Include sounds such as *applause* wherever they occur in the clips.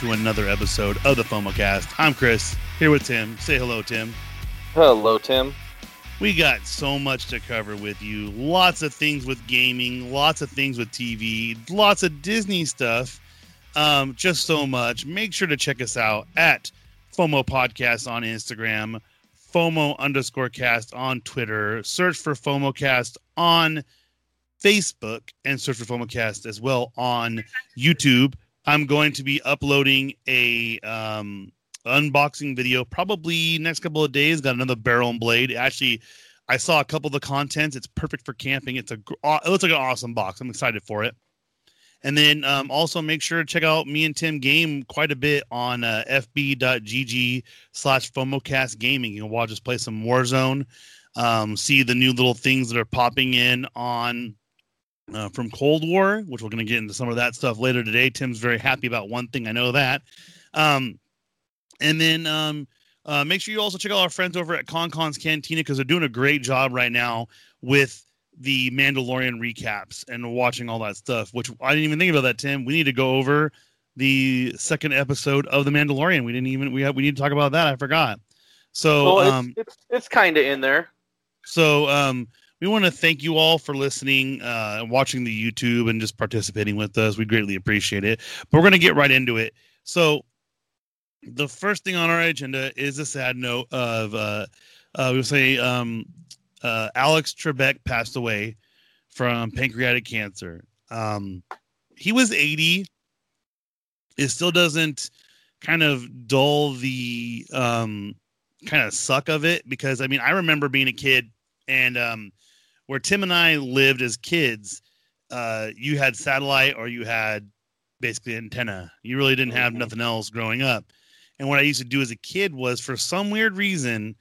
Hello and welcome to another episode of the FOMOcast. I'm Chris, here with Tim. Say hello, Tim. Hello, Tim. We got so much to cover with you. Lots of things with gaming, lots of things with TV, lots of Disney stuff. Um, just so much. Make sure to check us out at FOMO Podcast on Instagram, FOMO underscore cast on Twitter. Search for FOMOcast on Facebook and search for FOMOcast as well on YouTube. I'm going to be uploading a um, unboxing video probably next couple of days. Got another barrel and blade. Actually, I saw a couple of the contents. It's perfect for camping. It's a it looks like an awesome box. I'm excited for it. And then um, also make sure to check out me and Tim game quite a bit on uh, fb.gg slash FOMOcast gaming. You can watch us play some Warzone, um, see the new little things that are popping in on uh, from Cold War, which we're going to get into some of that stuff later today. Tim's very happy about one thing. I know that. Um, and then um, uh, make sure you also check out our friends over at ConCon's Cantina because they're doing a great job right now with the Mandalorian recaps and watching all that stuff. Which I didn't even think about that, Tim. We need to go over the second episode of the Mandalorian. We didn't even we have we need to talk about that. I forgot. So well, it's, um, it's, it's kind of in there. So um, we want to thank you all for listening, uh, watching the YouTube, and just participating with us. We greatly appreciate it. But we're going to get right into it. So the first thing on our agenda is a sad note of uh, uh, we'll say um, uh, Alex Trebek passed away from pancreatic cancer. Um, he was 80. It still doesn't kind of dull the um, kind of suck of it because I mean I remember being a kid and um, where Tim and I lived as kids, uh, you had satellite or you had basically antenna. You really didn't have Mhm. nothing else growing up. And what I used to do as a kid was, for some weird reason,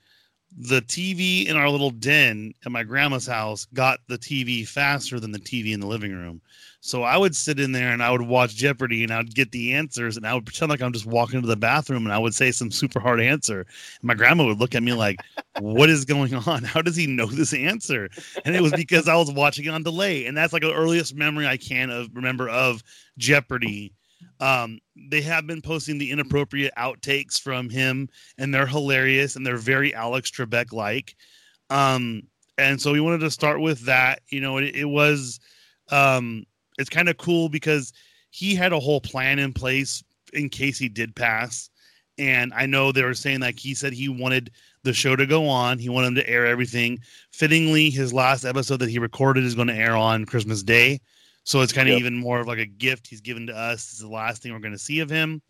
the TV in our little den at my grandma's house got the TV faster than the TV in the living room. So I would sit in there and I would watch Jeopardy and I would get the answers and I would pretend like I'm just walking to the bathroom and I would say some super hard answer. And my grandma would look at me like, What is going on? How does he know this answer? And it was because I was watching it on delay. And that's like the earliest memory I can of remember of Jeopardy. Um, they have been posting the inappropriate outtakes from him, and they're hilarious and they're very Alex Trebek like. Um, and so we wanted to start with that. You know, it, it was um it's kind of cool because he had a whole plan in place in case he did pass. And I know they were saying like he said he wanted the show to go on. He wanted him to air everything. Fittingly, his last episode that he recorded is going to air on Christmas Day. So it's kind of Yep. even more of like a gift he's given to us. It's the last thing we're going to see of him.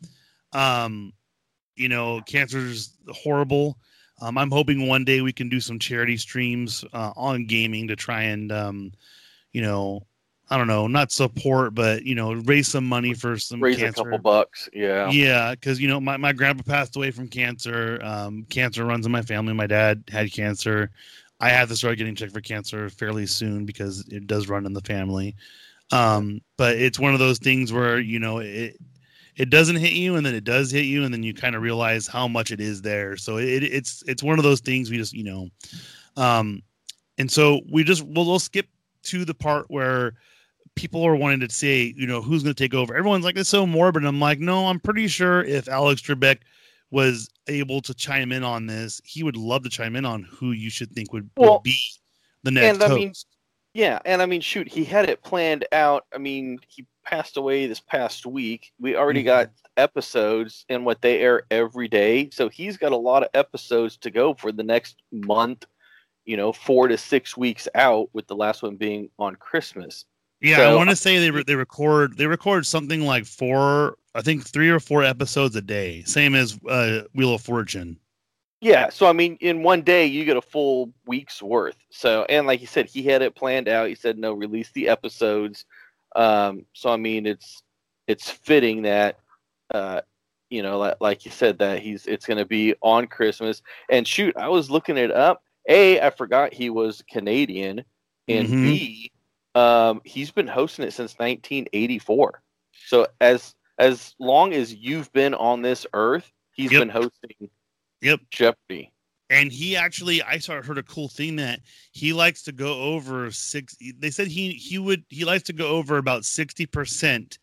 Um, you know, cancer's horrible. Um, I'm hoping one day we can do some charity streams uh, on gaming to try and, um, you know, I don't know, not support, but you know, raise some money for some Raise cancer. a couple bucks. Yeah. Yeah, because you know, my, my grandpa passed away from cancer. Um, cancer runs in my family. My dad had cancer. I had to start getting checked for cancer fairly soon because it does run in the family. Um, but it's one of those things where you know it it doesn't hit you, and then it does hit you, and then you kind of realize how much it is there. So it, it's it's one of those things we just you know, um, and so we just we'll, we'll skip to the part where people are wanting to say, you know, who's going to take over. Everyone's like, it's so morbid. I'm like, no, I'm pretty sure if Alex Trebek was able to chime in on this, he would love to chime in on who you should think would, would Well, be the next and I host. mean, Yeah, and I mean, shoot, he had it planned out. I mean, he passed away this past week. We already Mhm. got episodes and what they air every day. So he's got a lot of episodes to go for the next month, you know, four to six weeks out, with the last one being on Christmas. yeah, I want to say they re- they record they record something like four, I think three or four episodes a day, same as uh, Wheel of Fortune. Yeah, so I mean, in one day you get a full week's worth. So, and like you said, he had it planned out. He said, "No, release the episodes." Um, so I mean, it's it's fitting that, uh, you know, like, like you said, that he's it's going to be on Christmas. And shoot, I was looking it up. A, I forgot he was Canadian, and Mhm. B, um, he's been hosting it since 1984. So as as long as you've been on this earth, he's Yep. been hosting Yep. Jeopardy. and he actually i saw heard a cool thing that he likes to go over six they said he he would he likes to go over about 60%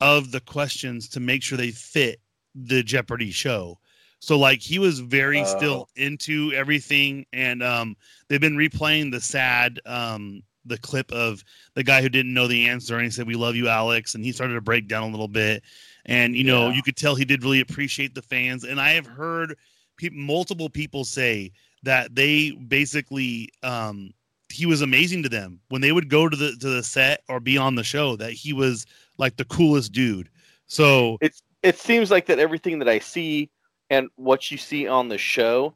of the questions to make sure they fit the Jeopardy show. So like he was very Oh. still into everything, and um, they've been replaying the sad um, the clip of the guy who didn't know the answer, and he said, "We love you, Alex," and he started to break down a little bit, and you know Yeah. you could tell he did really appreciate the fans, and I have heard peop multiple people say that they basically um, he was amazing to them when they would go to the to the set or be on the show that he was like the coolest dude. So it's it seems like that everything that I see and what you see on the show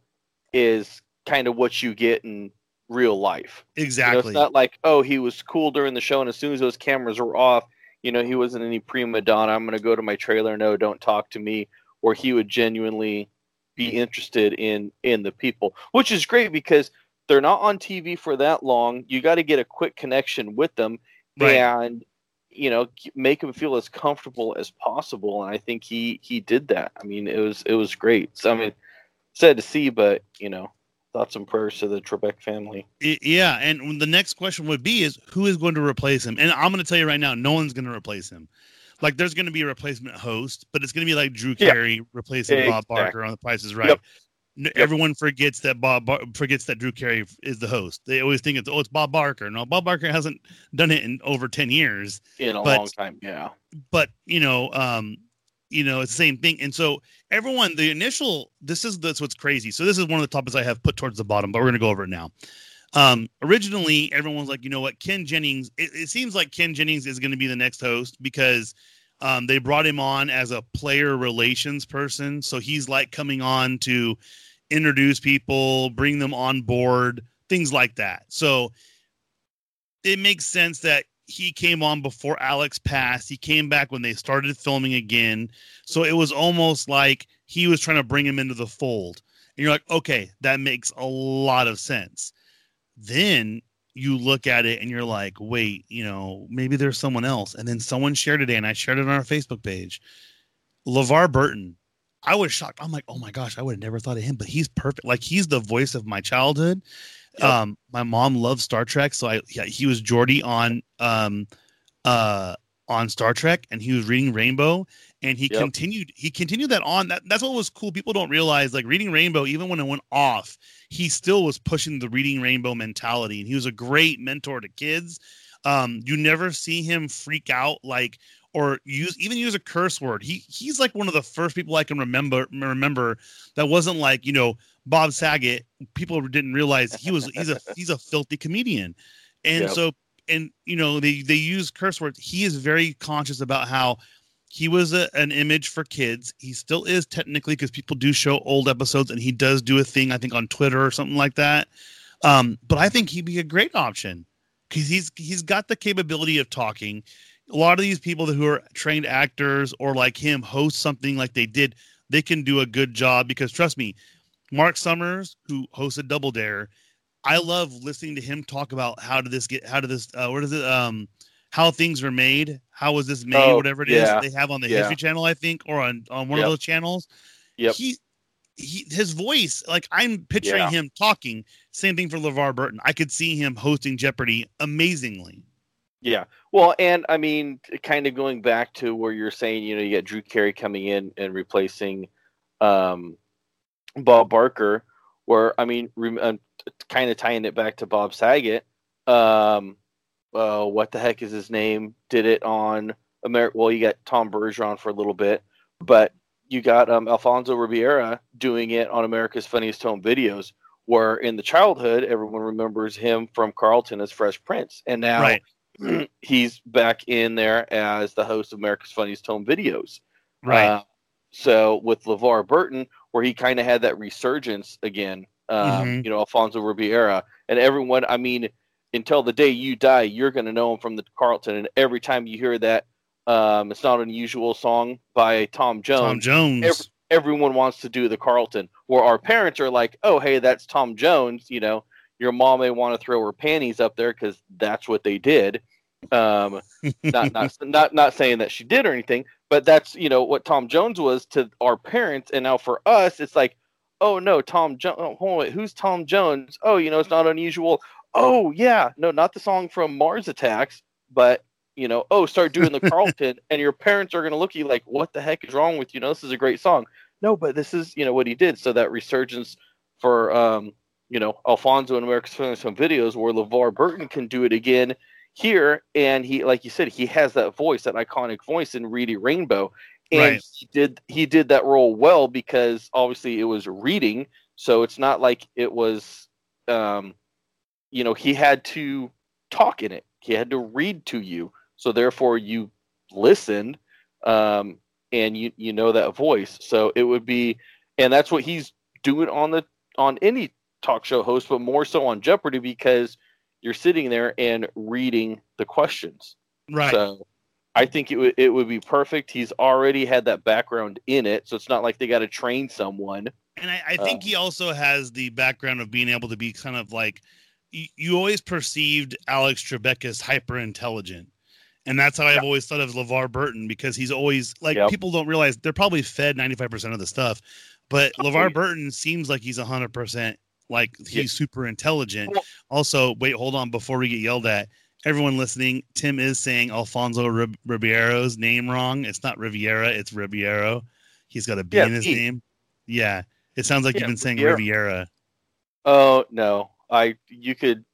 is kind of what you get in real life. You know, exactly. it's not like, oh, he was cool during the show, and as soon as those cameras were off, you know, he wasn't any prima donna. I'm going to go to my trailer. No, don't talk to me. Or he would genuinely be interested in in the people, which is great because they're not on TV for that long. You got to get a quick connection with them, Right. and you know, make them feel as comfortable as possible. And I think he he did that. I mean, it was it was great. So I mean, sad to see, but you know, thoughts and prayers to the Trebek family. Yeah, and the next question would be is who is going to replace him? And I'm going to tell you right now, no one's going to replace him. Like there's going to be a replacement host, but it's going to be like Drew Yeah. Carey replacing Bob Barker on The Price is Right. Yep. N- Everyone forgets that Bob Bar- forgets that Drew Carey is the host. They always think it's oh it's Bob Barker. No, Bob Barker hasn't done it in over ten years. in a But- long time. Yeah. but you know um you know it's the same thing and so everyone the initial this is that's what's crazy so this is one of the topics i have put towards the bottom but we're going to go over it now um originally everyone was like you know what ken jennings it, it seems like ken jennings is going to be the next host because um they brought him on as a player relations person so he's like coming on to introduce people bring them on board things like that so it makes sense that he came on before Alex passed. He came back when they started filming again. So it was almost like he was trying to bring him into the fold. And you're like, okay, that makes a lot of sense. Then you look at it and you're like, wait, you know, maybe there's someone else. And then someone shared it, and I shared it on our Facebook page. LeVar Burton. I was shocked. I'm like, oh my gosh, I would have never thought of him, but he's perfect. Like he's the voice of my childhood. Yep. Um, my mom loves Star Trek, so I yeah, he was Geordi on um uh on Star Trek and he was reading Rainbow and he Yep. continued he continued that on that that's what was cool people don't realize like reading Rainbow even when it went off he still was pushing the reading Rainbow mentality and he was a great mentor to kids. Um you never see him freak out like or use even use a curse word. He he's like one of the first people I can remember remember that wasn't like you know Bob Saget. People didn't realize he was he's a *laughs* he's a filthy comedian. And Yep. so and you know they they use curse words. He is very conscious about how he was a, an image for kids. He still is technically because people do show old episodes and he does do a thing i think on twitter or something like that. Um but i think he'd be a great option because he's he's got the capability of talking. A lot of these people who are trained actors or like him host something like they did they can do a good job because trust me mark summers who hosted double dare I love listening to him talk about how did this get how did this uh what is it um how things were made how was this made Oh, whatever it is yeah. they have on the Yeah. history channel I think or on on one Yep. of those channels Yep. he he his voice like I'm picturing Yeah. him talking same thing for LeVar Burton I could see him hosting Jeopardy amazingly Yeah. Well, and I mean, kind of going back to where you're saying, you know, you got Drew Carey coming in and replacing um, Bob Barker, where I mean, rem- uh, kind of tying it back to Bob Saget. Um, uh, what the heck is his name? Did it on America? Well, you got Tom Bergeron for a little bit, but you got um, Alfonso Ribeira doing it on America's Funniest Home Videos. Where in the childhood, everyone remembers him from Carlton as Fresh Prince, and now right *clears throat* he's back in there as the host of America's Funniest Home Videos. right Uh, so with LeVar Burton, where he kind of had that resurgence again, um, Mhm. you know, Alfonso Ribeira, and everyone, I mean, until the day you die, you're going to know him from the Carlton. And every time you hear that, um, it's not an unusual song by Tom Jones. Tom Jones every- everyone wants to do the Carlton, where our parents are like, "Oh, hey, that's Tom Jones." You know, your mom may want to throw her panties up there because that's what they did. Um, *laughs* not not not not saying that she did or anything, but that's you know what Tom Jones was to our parents, and now for us, it's like, oh no, Tom Jones. Oh, hold on, wait, who's Tom Jones? Oh, you know, it's not unusual. Oh yeah, no, not the song from Mars Attacks, but you know, oh, start doing the *laughs* Carlton, and your parents are going to look at you like, what the heck is wrong with you? know, this is a great song. No, but this is, you know, what he did. So that resurgence for, um, you know, Alfonso and America's some videos where LeVar Burton can do it again here. And he, like you said, he has that voice, that iconic voice in Reading Rainbow. And Right. he did he did that role well because obviously it was reading, so it's not like it was um you know, he had to talk in it. He had to read to you. So therefore you listened um and you you know that voice. So it would be and that's what he's doing on the on any talk show host, but more so on Jeopardy because you're sitting there and reading the questions. Right. So I think it would it would be perfect. He's already had that background in it, so it's not like they got to train someone. And I, I think Uh, he also has the background of being able to be kind of like you, you always perceived Alex Trebek as hyper intelligent. And that's how I've Yeah. always thought of LeVar Burton because he's always like Yep. people don't realize they're probably fed 95% of the stuff. But Oh, LeVar yeah. Burton seems like he's 100% like he's Yeah. super intelligent. Well- also, wait, hold on before we get yelled at. Everyone listening, Tim is saying Alfonso Rib- Ribeiro's name wrong. It's not Riviera, it's Ribeiro. He's got a B in his name. Yeah. It sounds like you've been saying. Riviera. Oh no, I you could.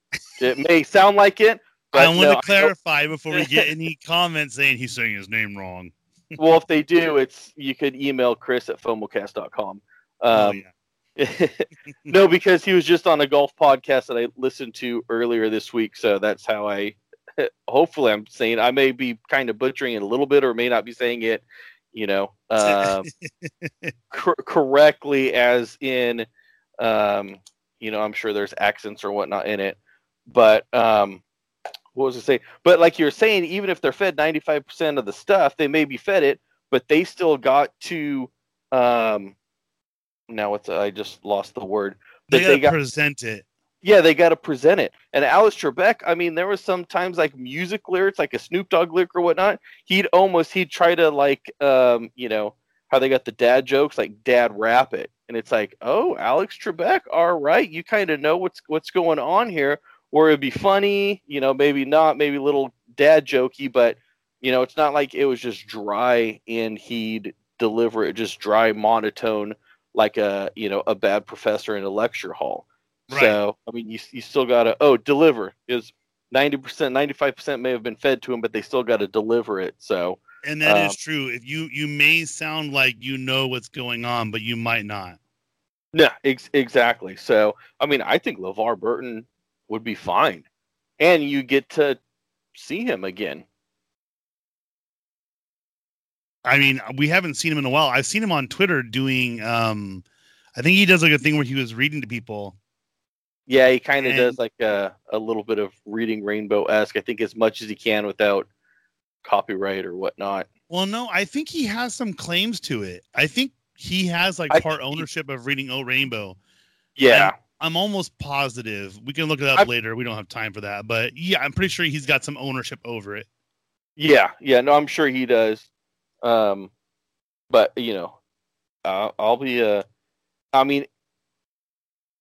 It may sound like it, but I want no, to clarify before we get *laughs* any comments saying he's saying his name wrong. well, if they do, it's you could email Chris at FOMOcast.com. Oh, Um, yeah. *laughs* no, because he was just on a golf podcast that I listened to earlier this week, so that's how I. *laughs* Hopefully, I'm saying I may be kind of butchering it a little bit, or may not be saying it, you know, um, cor- correctly, as in, um, you know, I'm sure there's accents or whatnot in it, but um, what was I say? But like you're saying, even if they're fed 95% of the stuff, they may be fed it, but they still got to. Um, now what's I just lost the word. They, But gotta they got present it. yeah, they got to present it. And Alex Trebek, I mean, there was sometimes like music lyrics, like a Snoop Dogg lyric or whatnot. He'd almost he'd try to like, um, you know, how they got the dad jokes, like dad rap it, and it's like, oh, Alex Trebek, all right, you kind of know what's what's going on here. Or it'd be funny, you know, maybe not, maybe a little dad jokey, but you know, it's not like it was just dry and he'd deliver it just dry, monotone, like a you know a bad professor in a lecture hall. Right. So I mean, you you still gotta oh deliver is ninety percent, ninety five percent may have been fed to him, but they still got to deliver it. So And that is Um, true. If you you may sound like you know what's going on, but you might not. yeah, ex- exactly. So I mean, I think LeVar Burton would be fine, and you get to see him again. I mean, we haven't seen him in a while. I've seen him on Twitter doing um I think he does like a thing where he was reading to people. Yeah, he kind of does like a a little bit of reading Rainbow esque. I think as much as he can without copyright or whatnot. Well, no, I think he has some claims to it. I think he has like I part he- ownership of reading O Rainbow. Yeah, I'm almost positive. We can look it up I've- later. We don't have time for that. But yeah, I'm pretty sure he's got some ownership over it. Yeah, yeah, no, I'm sure he does. Um, but you know, uh, I'll be uh, I mean,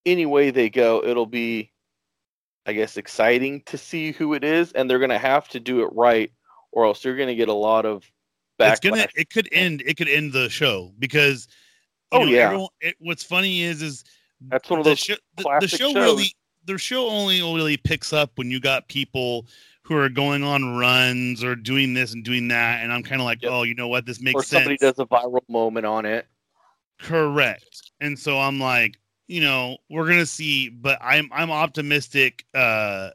any way they go, it'll be, I guess, exciting to see who it is, and they're gonna have to do it right, or else you're gonna get a lot of backlash. It's gonna it could end it could end the show because Oh, know, yeah. everyone, it, what's funny is is That's one of the those. show the, the show really the show only really picks up when you got people who are going on runs or doing this and doing that and i'm kind of like Yep. oh you know what this makes or somebody sense does a viral moment on it. correct and so i'm like you know we're gonna see but i'm i'm optimistic uh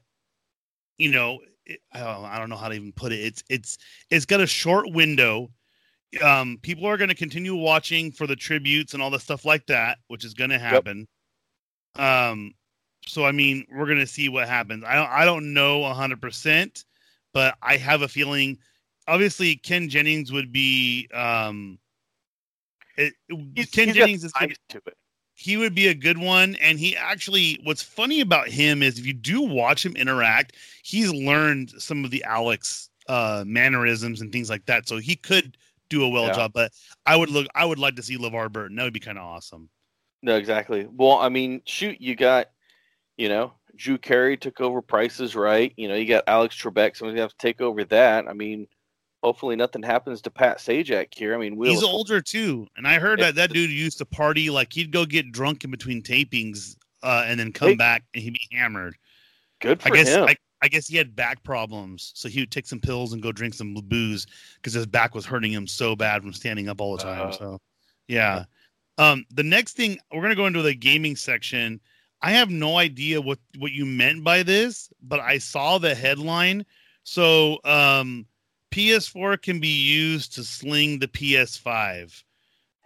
you know it, I, don't, I don't know how to even put it. It's it's it's got a short window. Um people are going to continue watching for the tributes and all the stuff like that which is going to happen. Um so i mean we're going to see what happens. I don't i don't know 100% but i have a feeling obviously ken jennings would be um it, He's, ken he's jennings is to it. He would be a good one and he actually what's funny about him is if you do watch him interact he's learned some of the alex uh mannerisms and things like that so he could do a well Yeah. job but i would look i would like to see levar burton that would be kind of awesome No, exactly. Well, I mean, shoot, you got, you know, Drew Carey took over Prices Right. You know, you got Alex Trebek. Someone's gonna have to take over that. I mean, hopefully nothing happens to Pat Sajak here. I mean, we'll, he's older too, and I heard that that dude used to party like he'd go get drunk in between tapings, uh, and then come Hey. back and he'd be hammered. good for I guess him. I, I guess he had back problems, so he would take some pills and go drink some booze because his back was hurting him so bad from standing up all the time. Uh, so, yeah. Um, the next thing we're gonna go into the gaming section. I have no idea what what you meant by this, but I saw the headline. So, um, PS4 can be used to sling the PS5. *laughs*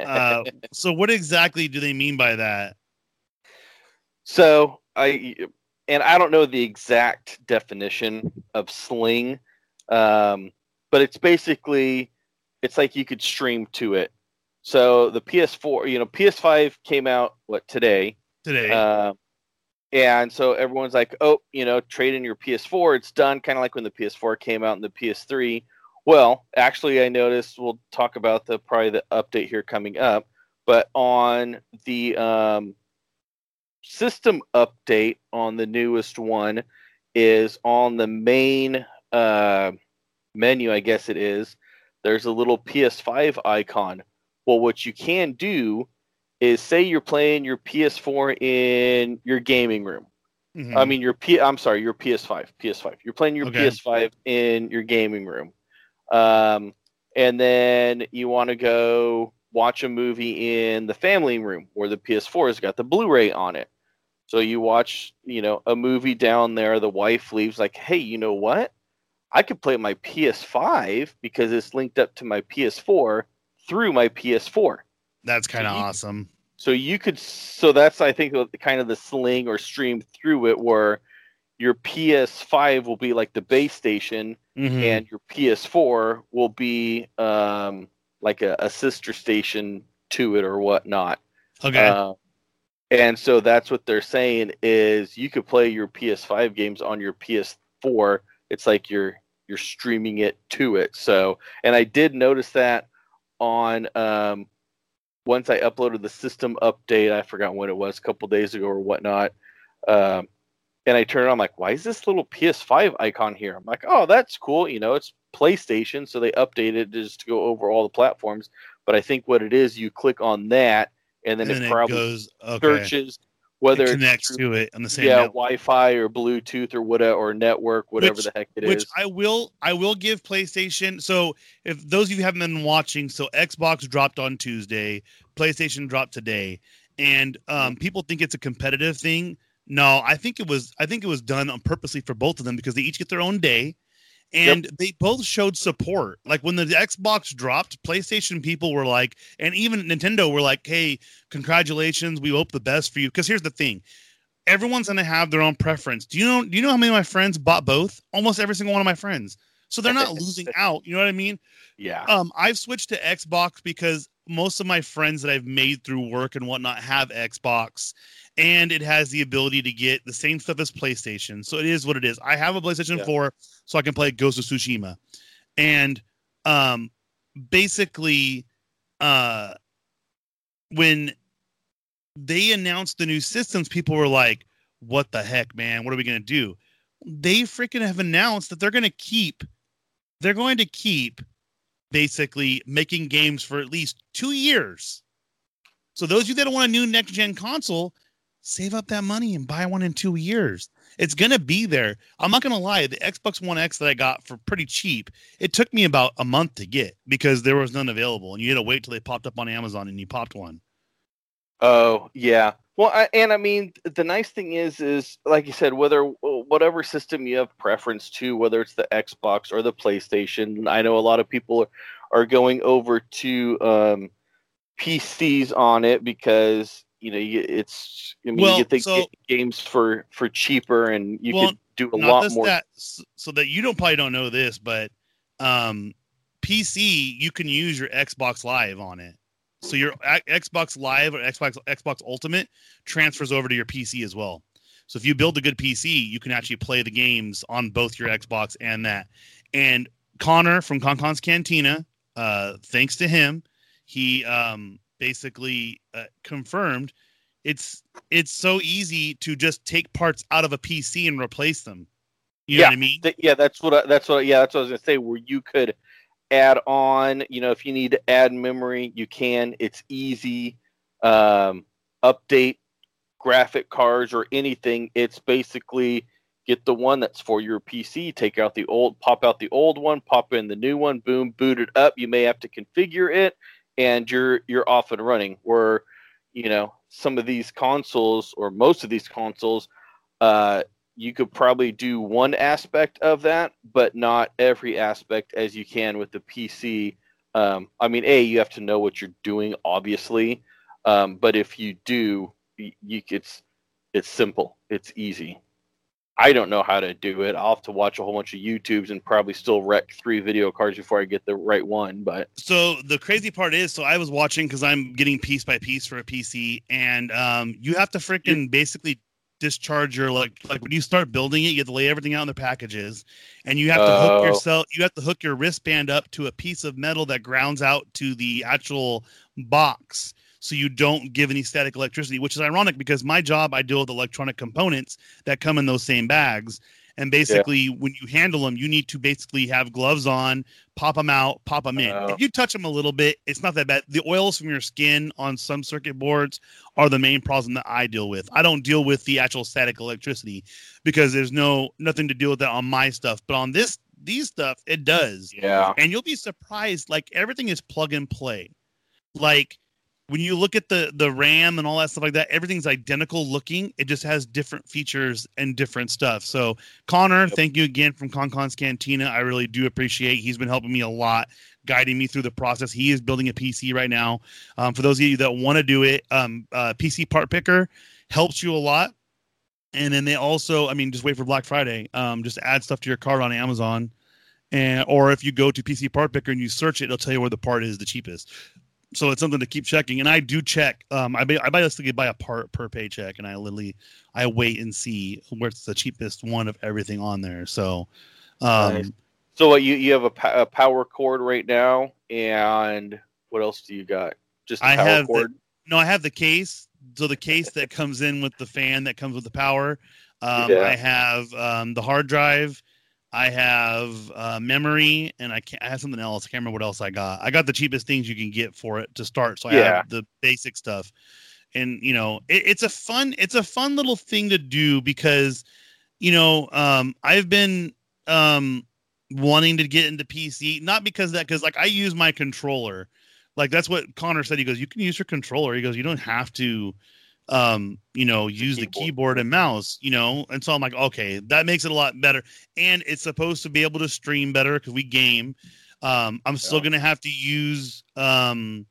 Uh, so, what exactly do they mean by that? So I and I don't know the exact definition of sling, um, but it's basically it's like you could stream to it. So the PS4, you know, PS5 came out what today, Today, uh, and so everyone's like, oh, you know, trade in your PS4. It's done, kind of like when the PS4 came out and the PS3. Well, actually, I noticed. We'll talk about the probably the update here coming up, but on the um, system update on the newest one is on the main uh, menu. I guess it is. There's a little PS5 icon. Well, what you can do is say you're playing your PS4 in your gaming room. Mhm. I mean your P I'm sorry, your PS5. PS5. You're playing your Okay. PS5 in your gaming room. Um and then you want to go watch a movie in the family room where the PS4 has got the Blu-ray on it. So you watch, you know, a movie down there, the wife leaves like, "Hey, you know what? I could play my PS5 because it's linked up to my PS4 through my PS4." That's kind of you- awesome. So you could, so that's I think kind of the sling or stream through it, where your PS5 will be like the base station, Mhm. and your PS4 will be um, like a, a sister station to it or whatnot. okay. Uh, and so that's what they're saying is you could play your PS5 games on your PS4. It's like you're you're streaming it to it. So, and I did notice that on um, once I uploaded the system update. I forgot when it was, a couple days ago or whatnot. Um, and I turned on, like, why is this little PS5 icon here? I'm like, oh, that's cool. You know, it's PlayStation, so they updated it just to go over all the platforms. But I think what it is, you click on that, and then, and it it probably goes okay. searches whether it it's connects through- to it on the same yeah, network. Wi-Fi or Bluetooth or whatever or network, whatever Which- the heck it is. Which I will I will give PlayStation. So if those of you haven't been watching, so Xbox dropped on Tuesday, PlayStation dropped today, and um, people think it's a competitive thing. No, I think it was I think it was done on purposely for both of them because they each get their own day. And they both showed support. Like when the Xbox dropped, PlayStation people were like, and even Nintendo were like, "Hey, congratulations! We hope the best for you." Because here's the thing: everyone's gonna have their own preference. Do you know? Do you know how many of my friends bought both? Almost every single one of my friends. So they're not *laughs* losing out. You know what I mean? yeah. Um, I've switched to Xbox because most of my friends that I've made through work and whatnot have Xbox, and it has the ability to get the same stuff as PlayStation. So it is what it is. I have a PlayStation Yeah. 4, so I can play Ghost of Tsushima, and um, basically, uh, when they announced the new systems, people were like, "What the heck, man? What are we gonna do?" They freaking have announced that they're gonna keep, they're going to keep, basically making games for at least two years. So those of you that want a new next gen console, save up that money and buy one in two years. It's gonna be there. I'm not gonna lie, the Xbox One X that I got for pretty cheap, it took me about a month to get because there was none available, and you had to wait till they popped up on Amazon and you popped one. Oh yeah. Well, I, and I mean, the nice thing is, is like you said, whether whatever system you have preference to, whether it's the Xbox or the PlayStation. I know a lot of people are, are going over to um, PCs on it because you know you, it's. I mean, Well, you the so- games for for cheaper, and you Well, could do a lot more. that, so that you don't probably don't know this, but um, PC you can use your Xbox Live on it. So your Xbox Live or Xbox Xbox Ultimate transfers over to your PC as well. So if you build a good PC, you can actually play the games on both your Xbox and that. And Connor from ConCon's Cantina, uh, thanks to him, he um, basically uh, confirmed it's it's so easy to just take parts out of a PC and replace them. You yeah, know what I mean? Th- yeah, that's what I, that's what yeah, that's what I was gonna say. Where you could add on, you know, if you need to add memory, you can. It's easy. Um, update graphic cards or anything. It's basically get the one that's for your PC, take out the old, pop out the old one, pop in the new one, boom, boot it up. You may have to configure it, and you're you're off and running. Where you know some of these consoles or most of these consoles, uh, you could probably do one aspect of that, but not every aspect as you can with the PC. Um, I mean, a you have to know what you're doing, obviously, um, but if you do, you, it's it's simple, it's easy. I don't know how to do it. I'll have to watch a whole bunch of YouTubes and probably still wreck three video cards before I get the right one. But so the crazy part is, so I was watching because I'm getting piece by piece for a PC, and um, you have to freaking basically discharge your like like when you start building it, you have to lay everything out in the packages, and you have to hook Oh. yourself. You have to hook your wristband up to a piece of metal that grounds out to the actual box, so you don't give any static electricity. Which is ironic because my job, I deal with electronic components that come in those same bags. And basically, when you handle them, you need to basically have gloves on, pop them out, pop them in. If you touch them a little bit, it's not that bad. The oils from your skin on some circuit boards are the main problem that I deal with. I don't deal with the actual static electricity because there's no nothing to deal with that on my stuff. But on this these stuff, it does. yeah, And you'll be surprised. Like everything is plug and play. Like when you look at the the RAM and all that stuff like that, everything's identical looking. It just has different features and different stuff. So Connor, Yep. thank you again from ConCon's Cantina. I really do appreciate. He's been helping me a lot, guiding me through the process. He is building a PC right now. Um, for those of you that want to do it, um, uh, PC Part Picker helps you a lot. And then they also, I mean, just wait for Black Friday. Um, just add stuff to your cart on Amazon, and or if you go to PC Part Picker and you search it, it'll tell you where the part is the cheapest. So it's something to keep checking. And I do check. Um, I buy, I basically buy a part per paycheck, and I literally I wait and see where's the cheapest one of everything on there. So, um, Nice. So what you you have a, a power cord right now, and what else do you got? Just I have the- No, I have the case. So the case that comes in with the fan that comes with the power. Um, Yeah. I have um, the hard drive. I have uh, memory, and I, can't, I have something else. I can't remember what else I got. I got the cheapest things you can get for it to start. So I Yeah. have the basic stuff, and you know, it, it's a fun, it's a fun little thing to do because, you know, um, I've been um, wanting to get into PC, not because that, because like I use my controller like that's what Connor said. He goes, you can use your controller. He goes, you don't have to, um, you know, use the keyboard. keyboard and mouse, you know. And so I'm like, okay, that makes it a lot better. And it's supposed to be able to stream better because we game. Um, I'm still Yeah. gonna have to use um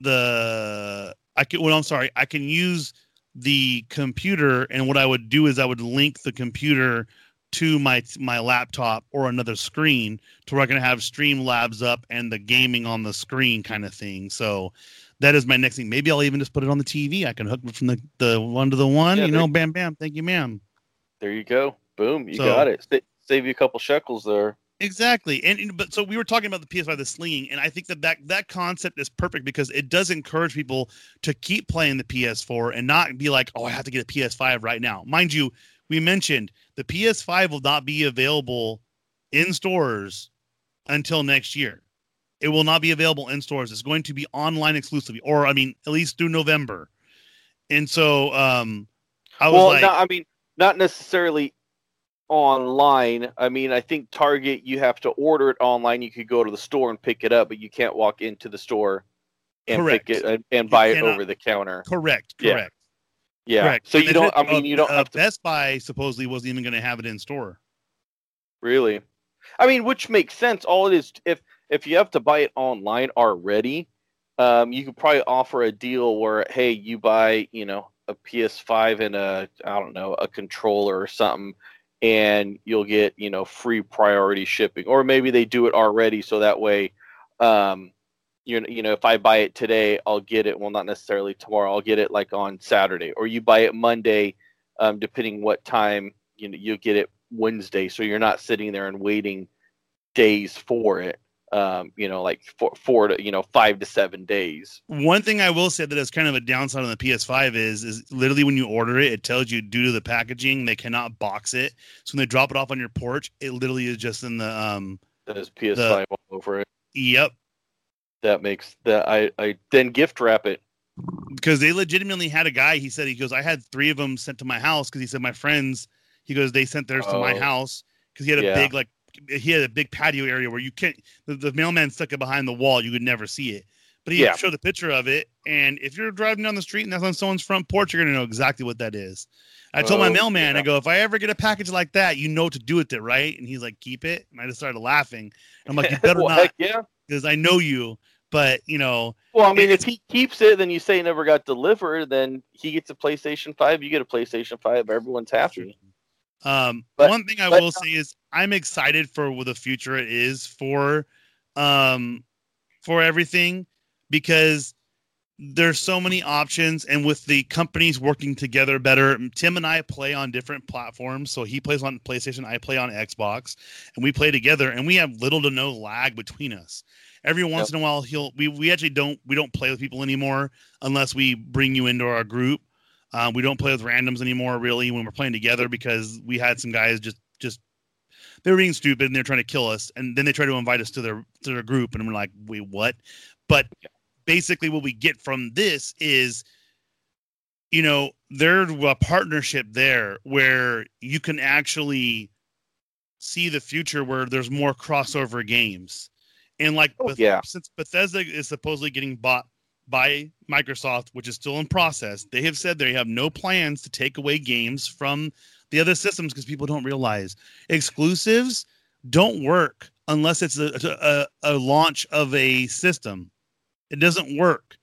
the I can. Well, I'm sorry, I can use the computer, and what I would do is I would link the computer to my my laptop or another screen to where I can have Streamlabs up and the gaming on the screen kind of thing. So that is my next thing. Maybe I'll even just put it on the TV. I can hook it from the, the one to the one, Yeah, you know, there- bam, bam. Thank you, ma'am. There you go. Boom, you So- got it. Sa- save you a couple shekels there. Exactly. And, and- but so we were talking about the PS5, the slinging, and I think that, that that concept is perfect because it does encourage people to keep playing the PS4 and not be like, oh, I have to get a PS5 right now. Mind you, we mentioned the PS5 will not be available in stores until next year. It will not be available in stores. It's going to be online exclusively, or I mean, at least through November. And so, um, I was well, like, no, I mean, not necessarily online. I mean, I think Target you have to order it online. You could go to the store and pick it up, but you can't walk into the store and Correct. pick it and, and buy it over the counter. correct, correct. Yeah. Correct. So And you don't. it- I mean, uh, you don't uh, have to Best Buy supposedly wasn't even going to have it in store. really. I mean, which makes sense. All it is, if if you have to buy it online already, um, you could probably offer a deal where, hey, you buy, you know, a PS5 and a, I don't know, a controller or something, and you'll get, you know, free priority shipping. Or maybe they do it already, so that way, um, you you know, if I buy it today, I'll get it. Well, not necessarily tomorrow. I'll get it like on Saturday, or you buy it Monday, um, depending what time you know you'll get it Wednesday, so you're not sitting there and waiting days for it. Um, you know, like four, four to you know five to seven days. One thing I will say that is kind of a downside on the PS5 is is literally when you order it, it tells you due to the packaging they cannot box it. So when they drop it off on your porch, it literally is just in the um. There's PS5 all over it. Yep. That makes that I I then gift wrap it. Because they legitimately had a guy. He said he goes, I had three of them sent to my house because he said my friends. He goes, they sent theirs to my Oh. house because he had a Yeah. big like he had a big patio area where you can't the, the mailman stuck it behind the wall you could never see it but he Yeah. showed a picture of it and if you're driving down the street and that's on someone's front porch you're gonna know exactly what that is i told my Oh, mailman i go if i ever get a package like that you know what to do with it right and he's like keep it and i just started laughing i'm like you *laughs* better well, not yeah. because i know you but you know Well, I mean, if he keeps it, then you say it never got delivered. Then he gets a PlayStation Five. You get a PlayStation Five. Everyone's happy. Um, But- one thing I will say is I'm excited for what the future it is for, um, for everything because there's so many options, and with the companies working together better. Tim and I play on different platforms, so he plays on PlayStation, I play on Xbox, and we play together, and we have little to no lag between us. Every once in a while, he'll we we actually don't we don't play with people anymore unless we bring you into our group. Um, we don't play with randoms anymore, really, when we're playing together because we had some guys just they were being stupid and they're trying to kill us, and then they try to invite us to their to their group, and we're like, wait, what? But basically, what we get from this is, you know, there's a partnership there where you can actually see the future where there's more crossover games, and like Oh, Beth- yeah. since Bethesda is supposedly getting bought by Microsoft, which is still in process. They have said they have no plans to take away games from the other systems because people don't realize exclusives don't work unless it's a, a, a launch of a system. It doesn't work.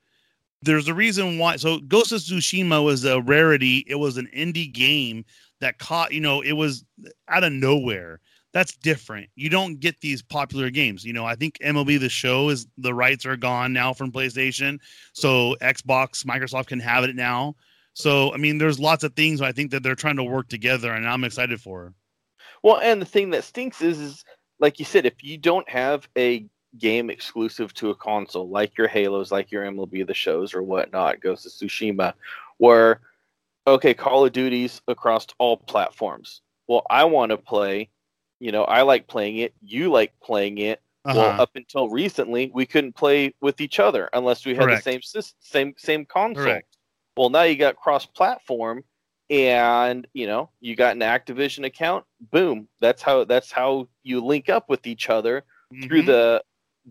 There's a reason why. So Ghost of Tsushima was a rarity. It was an indie game that caught, you know, it was out of nowhere. That's different. You don't get these popular games. You know, I think MLB the show is the rights are gone now from PlayStation. So Xbox, Microsoft can have it now. So I mean, there's lots of things I think that they're trying to work together, and I'm excited for. Well, and the thing that stinks is, is like you said, if you don't have a game exclusive to a console, like your Halos, like your MLB the shows or whatnot, Ghost of Tsushima, where okay, Call of Duty's across all platforms. Well, I want to play. You know, I like playing it. You like playing it. Uh-huh. Well, up until recently, we couldn't play with each other unless we had Correct. the same same same console. Correct. Well, now you got cross-platform, and you know you got an Activision account. Boom! That's how that's how you link up with each other through Mhm. the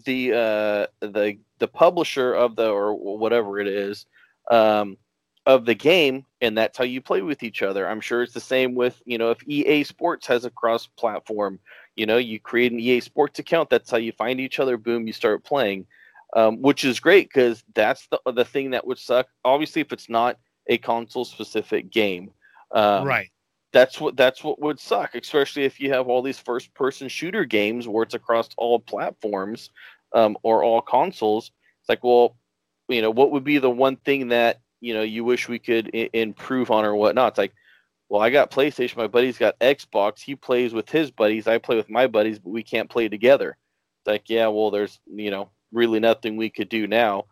the uh, the the publisher of the or whatever it is um, of the game, and that's how you play with each other. I'm sure it's the same with you know if EA Sports has a cross-platform. You know, you create an EA Sports account. That's how you find each other. Boom! You start playing, um, which is great because that's the the thing that would suck. Obviously, if it's not a console-specific game, um, right. that's what that's what would suck, especially if you have all these first person shooter games where it's across all platforms um, or all consoles. It's like, well, you know, what would be the one thing that you know you wish we could I- improve on or whatnot? It's like, well, I got PlayStation, my buddy's got Xbox, he plays with his buddies, I play with my buddies, but we can't play together. It's like, yeah, well, there's you know really nothing we could do now.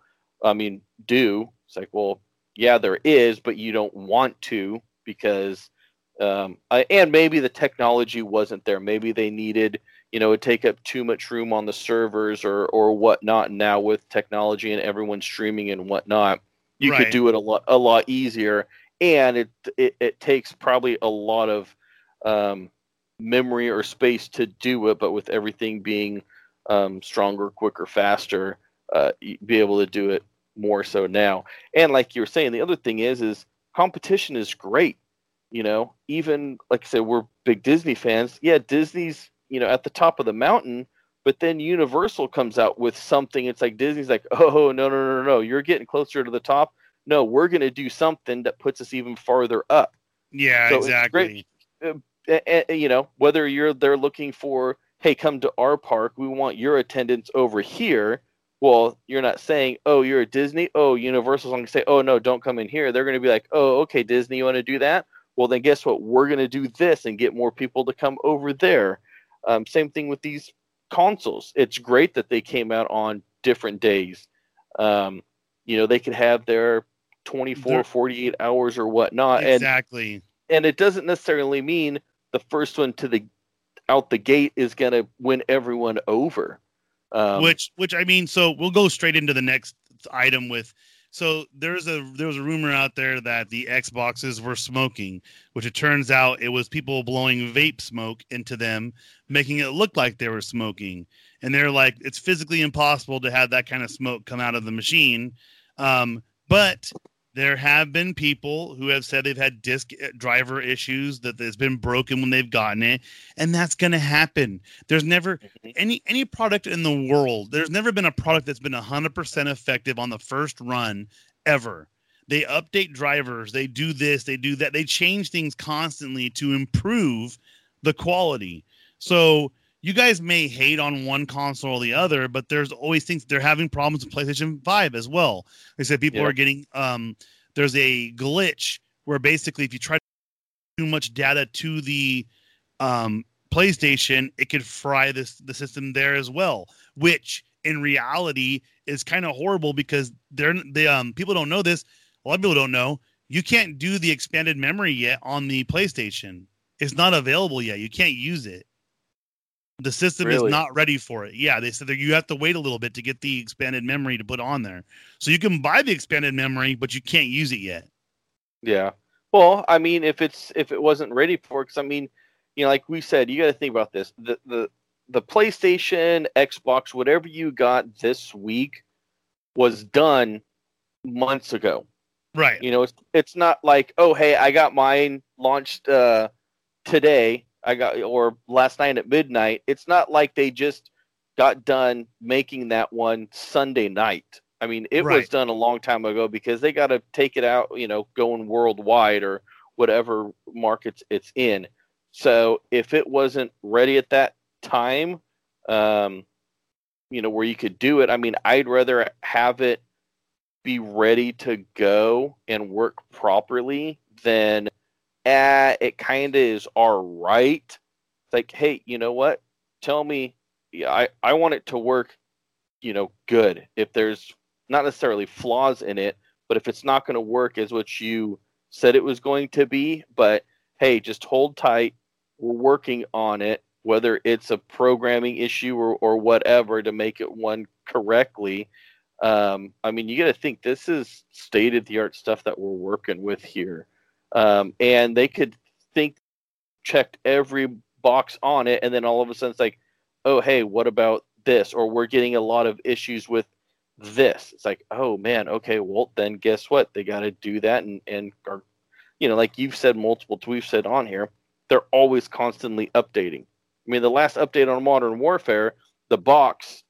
I mean, do it's like, well, yeah, there is, but you don't want to because um, I, and maybe the technology wasn't there. Maybe they needed, you know, it take up too much room on the servers or or whatnot. Now with technology and everyone streaming and whatnot, you Right. could do it a lot a lot easier. And it it, it takes probably a lot of um, memory or space to do it, but with everything being um, stronger, quicker, faster, uh, be able to do it more so now. And like you were saying, the other thing is is competition is great. You know, even like I said, we're big Disney fans. Yeah, Disney's you know at the top of the mountain, but then Universal comes out with something. It's like Disney's like, *laughs* oh no no no no no, you're getting closer to the top. No, we're gonna do something that puts us even farther up Yeah, So it's exactly. great. a- you know whether you're they're looking for hey come to our park we want your attendance over here well you're not saying oh you're a disney oh universal's going to say oh no don't come in here they're going to be like oh okay disney you want to do that well then guess what we're going to do this and get more people to come over there um, same thing with these consoles. It's great that they came out on different days. Um, you know, they could have their 24, 48 hours or whatnot. And exactly. and it doesn't necessarily mean the first one to the out the gate is going to win everyone over. Um, which which I mean, so we'll go straight into the next item with. So there's a there was a rumor out there that the Xboxes were smoking, which it turns out it was people blowing vape smoke into them, making it look like they were smoking. And they're like, it's physically impossible to have that kind of smoke come out of the machine. Um, but there have been people who have said they've had disk uh, driver issues that has been broken when they've gotten it, and that's going to happen. There's never Mhm. any any product in the world. There's never been a product that's been 100% effective on the first run ever. They update drivers, they do this, they do that. They change things constantly to improve the quality. So you guys may hate on one console or the other, but there's always things they're having problems with PlayStation 5 as well. They said people Yeah. are getting um there's a glitch where basically if you try to too much data to the um PlayStation, it could fry this the system there as well, which in reality is kind of horrible because they're the um people don't know this. A lot of people don't know. You can't do the expanded memory yet on the PlayStation. It's not available yet. You can't use it. The system Really? is not ready for it. Yeah, they said that you have to wait a little bit to get the expanded memory to put on there. So you can buy the expanded memory, but you can't use it yet. Yeah. Well, I mean, if it's if it wasn't ready for, because I mean, you know, like we said, you got to think about this. The the the PlayStation, Xbox, whatever you got this week, was done months ago. Right. You know, it's it's not like, oh, hey, I got mine launched uh, today. I got or last night at midnight. It's not like they just got done making that one Sunday night. I mean, it was done a long time ago because they got to take it out, you know, going worldwide or whatever markets it's in. So if it wasn't ready at that time, um, you know, where you could do it, I mean, I'd rather have it be ready to go and work properly than eh, it kind of is all right. It's like, hey, you know what? Tell me, yeah, I, I want it to work, you know, good. If there's not necessarily flaws in it, but if it's not going to work as what you said it was going to be, but hey, just hold tight. We're working on it, whether it's a programming issue or, or whatever to make it one correctly. Um, I mean, you got to think this is state of the art stuff that we're working with here. Um, and they could think, checked every box on it, and then all of a sudden it's like, oh, hey, what about this? Or we're getting a lot of issues with this. It's like, oh man, okay, well then guess what? They got to do that and and are, you know, like you've said multiple, we've said on here, they're always constantly updating. I mean, the last update on Modern Warfare, the box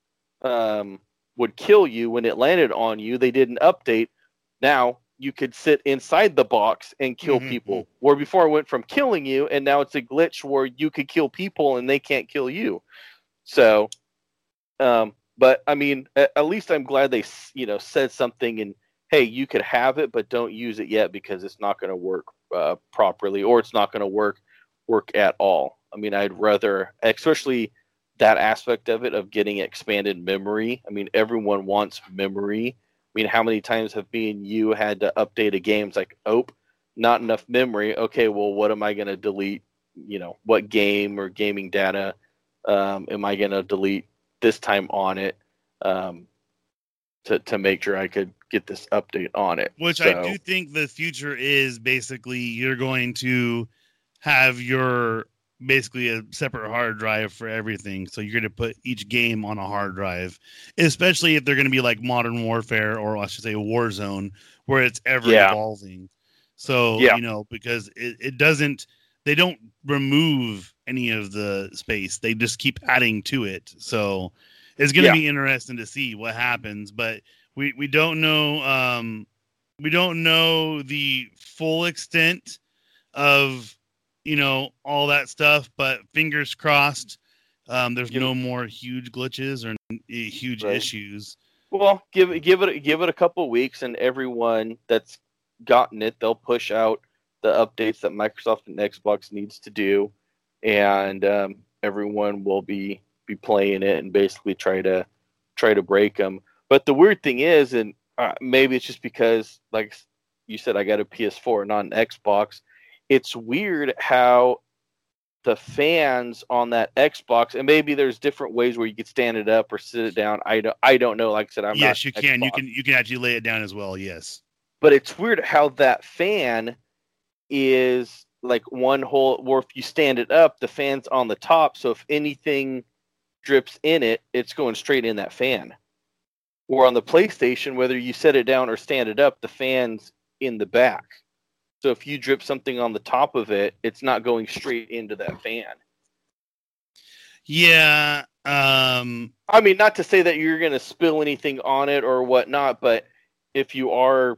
um, would kill you when it landed on you. They didn't update. Now you could sit inside the box and kill Mhm. people. Where before it went from killing you, and now it's a glitch where you could kill people and they can't kill you. So, um, but I mean, at, at least I'm glad they, you know, said something and hey, you could have it, but don't use it yet because it's not going to work uh, properly, or it's not going to work work at all. I mean, I'd rather, especially that aspect of it of getting expanded memory. I mean, everyone wants memory. I mean, how many times have me and you had to update a game? It's like, oh, not enough memory. Okay, well, what am I going to delete? You know, what game or gaming data um, am I going to delete this time on it um, to to make sure I could get this update on it? Which I do think the future is basically you're going to have your basically a separate hard drive for everything. So you're going to put each game on a hard drive, especially if they're going to be like Modern Warfare or I should say Warzone, where it's ever Yeah. evolving. So Yeah. you know because it, it doesn't they don't remove any of the space they just keep adding to it so it's going to Yeah. be interesting to see what happens but we we don't know um we don't know the full extent of you know all that stuff but fingers crossed um there's Yeah. no more huge glitches or uh, huge Right. issues Well, give it give it give it a couple weeks, and everyone that's gotten it, they'll push out the updates that Microsoft and Xbox needs to do, and um, everyone will be be playing it and basically try to try to break them. But the weird thing is, and uh, maybe it's just because, like you said, I got a PS4, not an Xbox. It's weird how the fans on that Xbox, and maybe there's different ways where you could stand it up or sit it down. I don't, I don't know. Like I said, I'm yes, not you can. Xbox. You can. You can actually lay it down as well. Yes. But it's weird how that fan is like one whole. Or if you stand it up, the fan's on the top. So if anything drips in it, it's going straight in that fan. Or on the PlayStation, whether you set it down or stand it up, the fan's in the back. So if you drip something on the top of it, it's not going straight into that fan. Yeah. Um. I mean, not to say that you're going to spill anything on it or whatnot, but if you are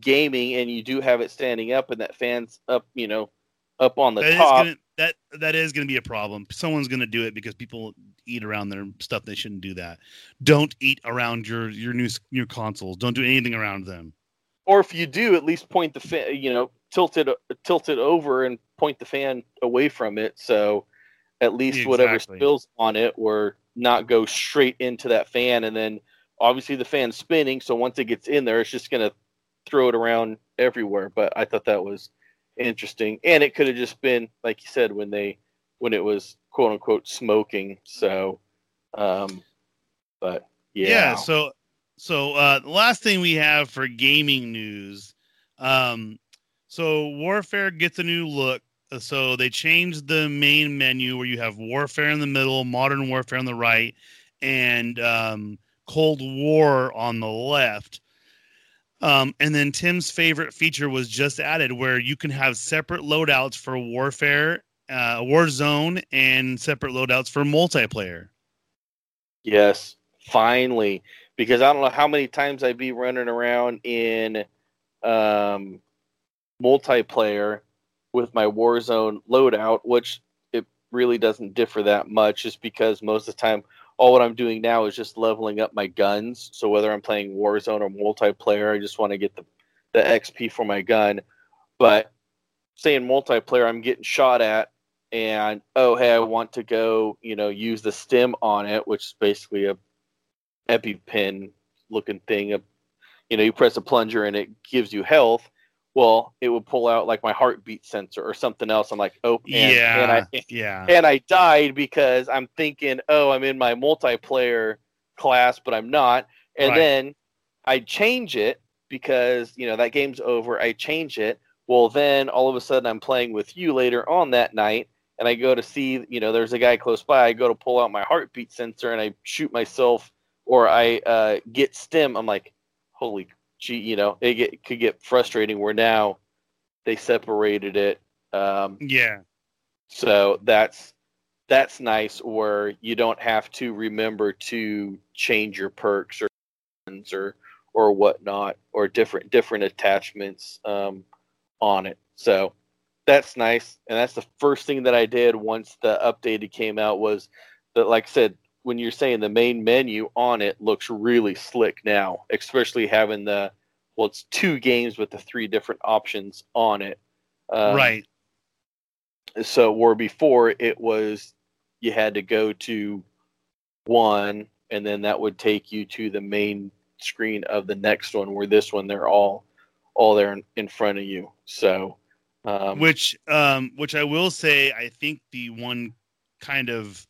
gaming and you do have it standing up and that fan's up, you know, up on the that is top, gonna that that is gonna be a problem. Someone's gonna do it because people eat around their stuff. They shouldn't do that. Don't eat around your your new new consoles. Don't do anything around them. Or if you do, at least point the fan, you know, tilt it tilt it over and point the fan away from it, so at least whatever spills on it or not go straight into that fan, and then obviously the fan's spinning, so once it gets in there, it's just gonna throw it around everywhere. But I thought that was interesting, and it could have just been like you said when they when it was quote unquote smoking. So, um, but yeah, Yeah. so so uh, the last thing we have for gaming news. Um, so Warfare gets a new look. Uh, So they changed the main menu where you have Warfare in the middle, Modern Warfare on the right, and um, Cold War on the left. Um, and then Tim's favorite feature was just added where you can have separate loadouts for Warfare, uh, Warzone, and separate loadouts for multiplayer. Yes, finally. Because I don't know how many times I'd be running around in um, multiplayer with my Warzone loadout, which it really doesn't differ that much, just because most of the time, all what I'm doing now is just leveling up my guns. So whether I'm playing Warzone or multiplayer, I just want to get the, the XP for my gun. But say in multiplayer, I'm getting shot at, and oh hey, I want to go, you know, use the stim on it, which is basically a EpiPen looking thing. You know, you press a plunger and it gives you health. Well, it would pull out like my heartbeat sensor or something else. I'm like, oh, and, yeah, and I yeah. and I died because I'm thinking, oh, I'm in my multiplayer class, but I'm not. And Right. then I change it because you know that game's over. I change it. Well, then all of a sudden I'm playing with you later on that night, and I go to see, you know, there's a guy close by. I go to pull out my heartbeat sensor and I shoot myself, or I uh, get stim, I'm like, holy gee, you know, it, get, it could get frustrating. Where now they separated it. Um, Yeah. so that's that's nice where you don't have to remember to change your perks or or or whatnot or different different attachments um, on it. So that's nice, and that's the first thing that I did once the update came out was that, like I said, when you're saying the main menu on it looks really slick now, especially having the well, it's two games with the three different options on it. Um, right. so where before it was you had to go to one and then that would take you to the main screen of the next one where this one they're all all there in, in front of you so um, which um which I will say I think the one kind of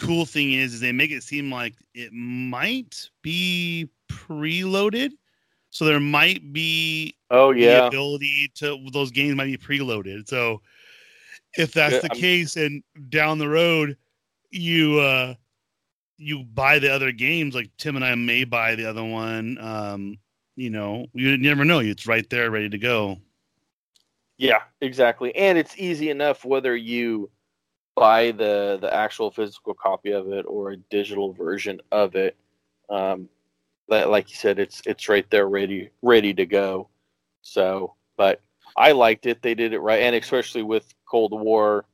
cool thing is, is they make it seem like it might be preloaded. So there might be oh the yeah ability to those games might be preloaded. So if that's Yeah, the I'm- case and down the road you uh you buy the other games like Tim and I may buy the other one um you know you never know it's right there ready to go yeah exactly and it's easy enough whether you buy the the actual physical copy of it or a digital version of it um, that like you said it's it's right there ready ready to go. So but i liked it. They did it right. And especially with cold war.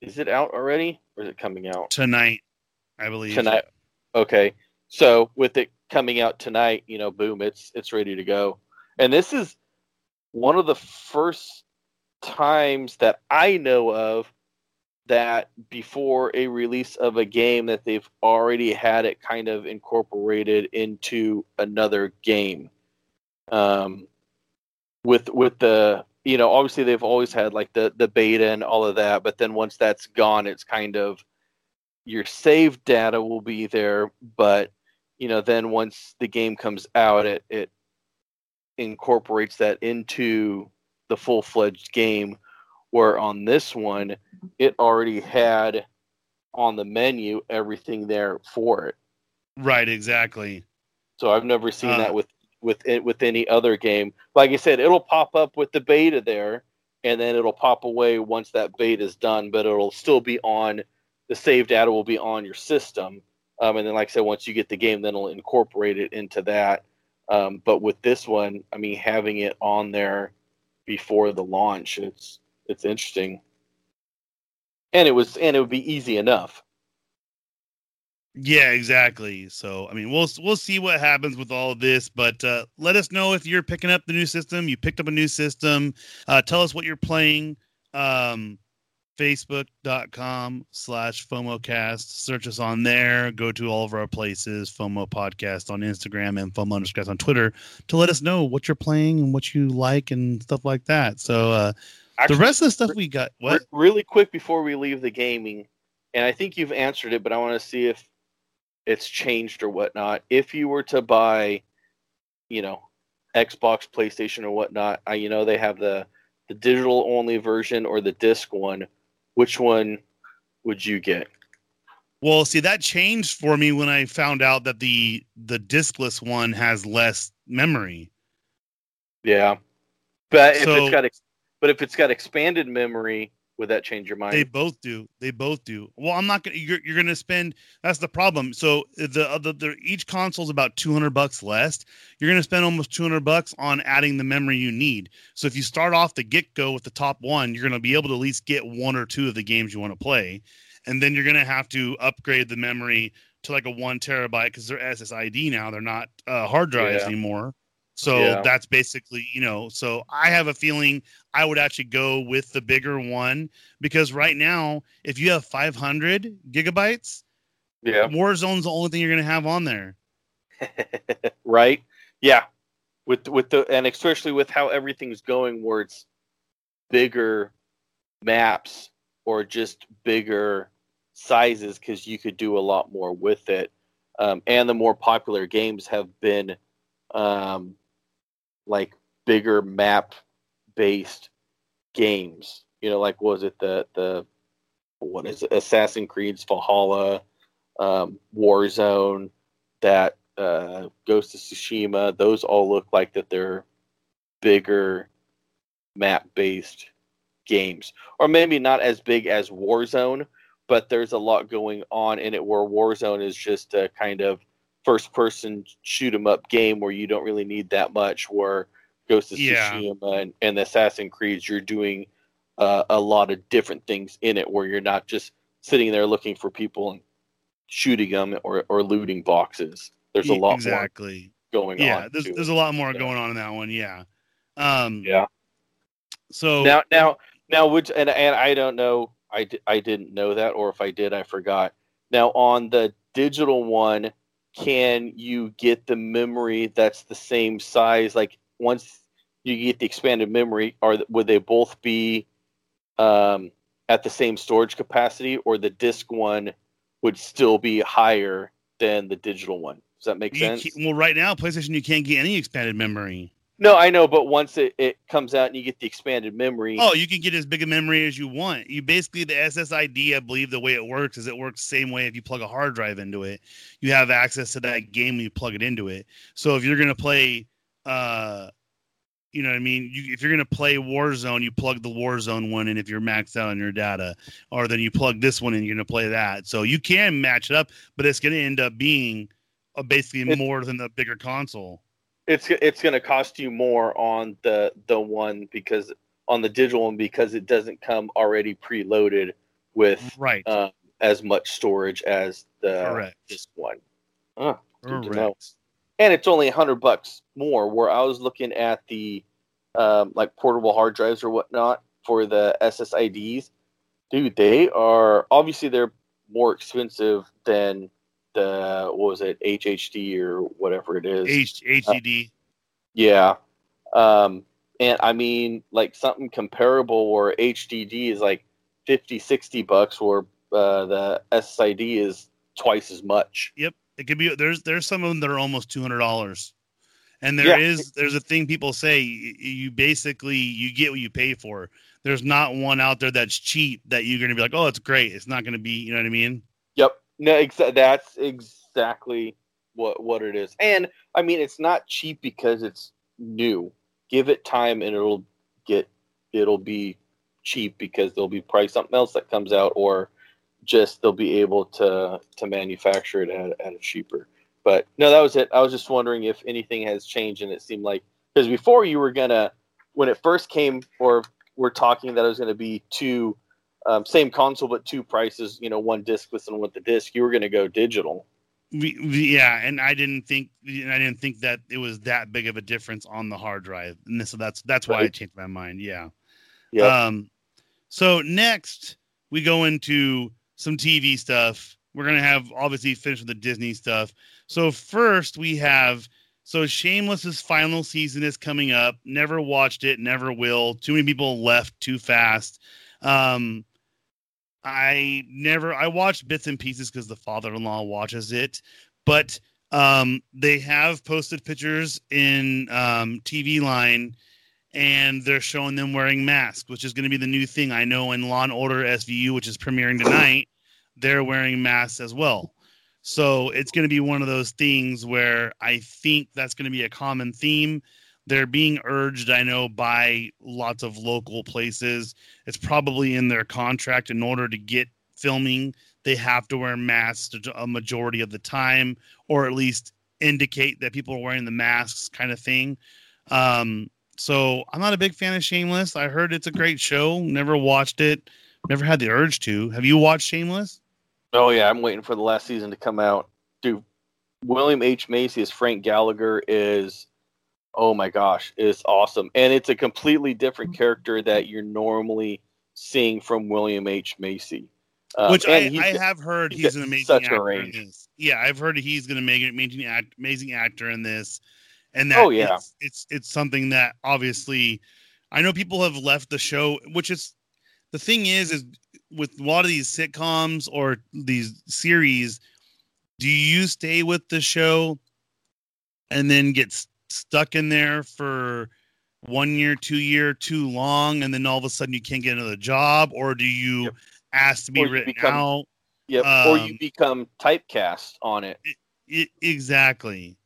Is it out already or is it coming out? Tonight I believe. Tonight. Okay. So with it coming out tonight you know boom it's it's ready to go. And this is one of the first times that i know of that before a release of a game that they've already had it kind of incorporated into another game. Um, with with the you know obviously they've always had like the the beta and all of that, but then once that's gone, it's kind of your save data will be there, but you know then once the game comes out, it it incorporates that into the full fledged game. Where on this one, it already had on the menu everything there for it. Right, exactly. So I've never seen Uh, that with with it with any other game. Like I said, it'll pop up with the beta there, and then it'll pop away once that beta is done. But it'll still be on the save data will be on your system. Um, and then, like I said, once you get the game, then it'll incorporate it into that. Um, but with this one, I mean, having it on there before the launch, it's it's interesting. And it was and it would be easy enough. Yeah, exactly. So, I mean, we'll we'll see what happens with all of this, but uh, let us know if you're picking up the new system. You picked up a new system. Uh, tell us what you're playing. Um, Facebook.com slash FOMOcast. Search us on there. Go to all of our places, FOMO Podcast on Instagram and FOMO underscore on Twitter to let us know what you're playing and what you like and stuff like that. So, uh, Actually, the rest of the stuff we got, what? Really quick before we leave the gaming, and I think you've answered it, but I want to see if it's changed or whatnot. If you were to buy, you know, Xbox, PlayStation, or whatnot, I, you know, they have the the digital only version or the disc one. Which one would you get? Well, see, that changed for me when I found out that the the discless one has less memory. Yeah, but if it's got but if it's got expanded memory, would that change your mind? They both do. They both do. Well, I'm not gonna. You're, you're gonna spend. That's the problem. So the other, the, each console's about 200 bucks less. You're gonna spend almost 200 bucks on adding the memory you need. So if you start off the get go with the top one, you're gonna be able to at least get one or two of the games you want to play, and then you're gonna have to upgrade the memory to like a one terabyte because they're SSID now. They're not uh, hard drives Yeah. anymore. So Yeah. that's basically, you know, so I have a feeling I would actually go with the bigger one because right now, if you have 500 gigabytes, yeah, Warzone's the only thing you're going to have on there. *laughs* right? Yeah, with with the and especially with how everything's going, where it's bigger maps or just bigger sizes, because you could do a lot more with it. Um, and the more popular games have been um, like bigger map based games. You know, like was it the the what is it? Assassin's Creed's Valhalla, um, Warzone, that uh, Ghost of Tsushima, those all look like that they're bigger map based games. Or maybe not as big as Warzone, but there's a lot going on in it where Warzone is just a kind of first person shoot 'em up game where you don't really need that much where Ghost of Yeah. Tsushima and, and Assassin's Creed you're doing uh, a lot of different things in it where you're not just sitting there looking for people and shooting them or, or looting boxes. There's a lot exactly. more going Yeah, on. there's, there's a lot more Yeah. going on in that one. Yeah. Um, Yeah. So Now, now, now, which and and I don't know. I, I didn't know that, or if I did, I forgot. Now, on the digital one, can you get the memory that's the same size? Like once you get the expanded memory, are would they both be um, at the same storage capacity, or the disc one would still be higher than the digital one? Does that make you sense? well, right now, PlayStation, you can't get any expanded memory. No, I know, but once it, it comes out and you get the expanded memory, Oh, you can get as big a memory as you want. You basically the SSID, I believe the way it works is it works the same way if you plug a hard drive into it. You have access to that game when you plug it into it. So if you're gonna play uh you know what I mean? You, if you're gonna play Warzone, you plug the Warzone one in if you're maxed out on your data, or then you plug this one in, you're gonna play that. So you can match it up, but it's gonna end up being uh, basically It- more than the bigger console. It's it's going to cost you more on the the one because on the digital one because it doesn't come already preloaded with Right. uh, as much storage as the Correct. this one. Good to know. Correct. and it's only a hundred bucks more. Where I was looking at the um, like portable hard drives or whatnot for the SSIDs, Dude, they are obviously they're more expensive than the what was it HHD or whatever it is. H- HDD. Yeah. Um, and I mean, like something comparable or HDD is like 50, 60 bucks, where uh, the SSID is twice as much. Yep, it could be. There's there's some of them that are almost two hundred dollars, and there Yeah. is there's a thing people say you, you basically you get what you pay for. There's not one out there that's cheap that you're gonna be like, oh, it's great. It's not gonna be, you know what I mean? Yep. No, exa- that's exactly what what it is. And I mean, it's not cheap because it's new. Give it time, and it'll get it'll be cheap because there'll be probably something else that comes out, or just they'll be able to to manufacture it at, at a cheaper. But no, that was it. I was just wondering if anything has changed, and it seemed like because before you were gonna when it first came, or we're talking that it was gonna be two um, same console but two prices. You know, one discless and with the disc. You were gonna go digital. We, we, yeah, and I didn't think I didn't think that it was that big of a difference on the hard drive, and so that's that's why I changed my mind. Yeah. Yeah. Um, so next we go into some TV stuff. We're gonna have obviously finish with the Disney stuff. So first we have so Shameless's final season is coming up. Never watched it, never will. Too many people left too fast. Um, I never I watched bits and pieces because the father-in-law watches it, but um, they have posted pictures in um, TV line and they're showing them wearing masks, which is going to be the new thing. I know in Law and Order SVU, which is premiering tonight, they're wearing masks as well. So it's going to be one of those things where I think that's going to be a common theme. They're being urged, I know, by lots of local places. It's probably in their contract in order to get filming, they have to wear masks a majority of the time, or at least indicate that people are wearing the masks, kind of thing. Um, so I'm not a big fan of Shameless. I heard it's a great show. Never watched it. Never had the urge to. Have you watched Shameless? Oh yeah, I'm waiting for the last season to come out. Dude, William H Macy as Frank Gallagher is oh my gosh, is awesome. And it's a completely different character that you're normally seeing from William H Macy. Um, Which I, I have heard he's he's an amazing such a actor range. in this. Yeah, I've heard he's going to make an amazing act, amazing actor in this, and that Oh, yeah. it's, it's it's something that obviously I know people have left the show. Which is the thing is is with a lot of these sitcoms or these series, do you stay with the show and then get stuck in there for one year, two year, too long, and then all of a sudden you can't get another job, or do you Yep. ask to be written become- out? Yep. or you um, become typecast on it. I exactly.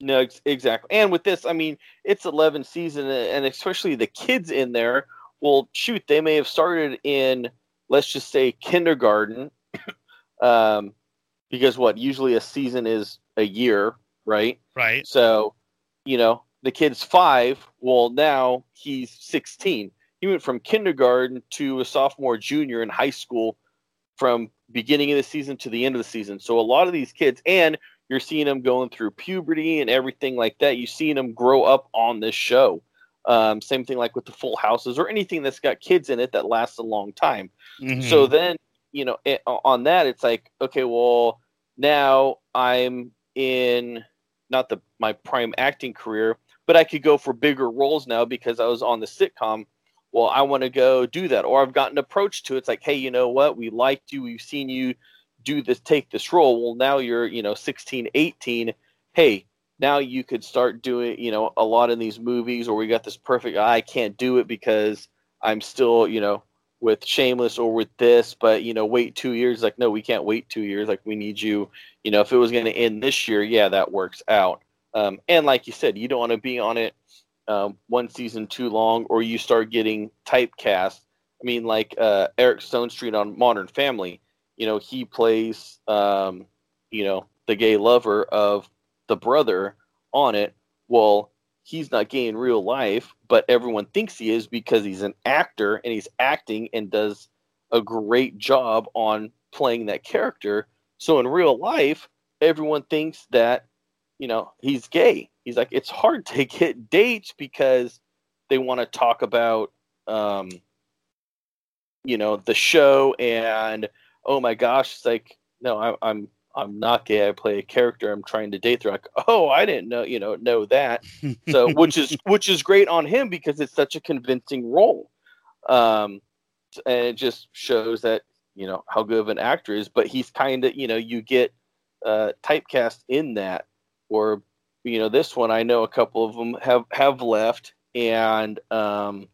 No, ex- exactly. And with this, I mean, it's 11 season, and especially the kids in there. Well, shoot, they may have started in, let's just say, kindergarten, *coughs* um, because what usually a season is a year, right? Right. So, you know, the kid's five. Well, now he's 16. He went from kindergarten to a sophomore, junior in high school from beginning of the season to the end of the season. So a lot of these kids, and you're seeing them going through puberty and everything like that. You've seen them grow up on this show. Um, same thing like with the Full Houses or anything that's got kids in it that lasts a long time. Mhm. So then, you know, it, on that, it's like, okay, well, now I'm in not the my prime acting career, but I could go for bigger roles now because I was on the sitcom. Well, I want to go do that, or I've gotten approached to. It's like, hey, you know what? We liked you. We've seen you do this, take this role. Well, now you're, you know, 16, 18. Hey, now you could start doing, you know, a lot in these movies, or we got this perfect. I can't do it because I'm still, you know, with Shameless or with this, but you know, wait two years. Like, no, we can't wait two years. Like, we need you. You know, if it was going to end this year, yeah, that works out. Um, and like you said, you don't want to be on it um, one season too long, or you start getting typecast. I mean, like uh, Eric Stonestreet on Modern Family. You know, he plays, um, you know, the gay lover of the brother on it. Well, he's not gay in real life, but everyone thinks he is because he's an actor and he's acting and does a great job on playing that character. So in real life, everyone thinks that, you know, he's gay. He's like, it's hard *laughs* to get dates because they want to talk about, um, you know, the show and oh my gosh, it's like no, I, I'm I'm not gay. I play a character. I'm trying to date. They're like, oh, I didn't know, you know, know that. So, *laughs* which is which is great on him because it's such a convincing role, um, and it just shows that you know how good of an actor is. But he's kind of, you know, you get uh, typecast in that, or you know, this one. I know a couple of them have have left, and um,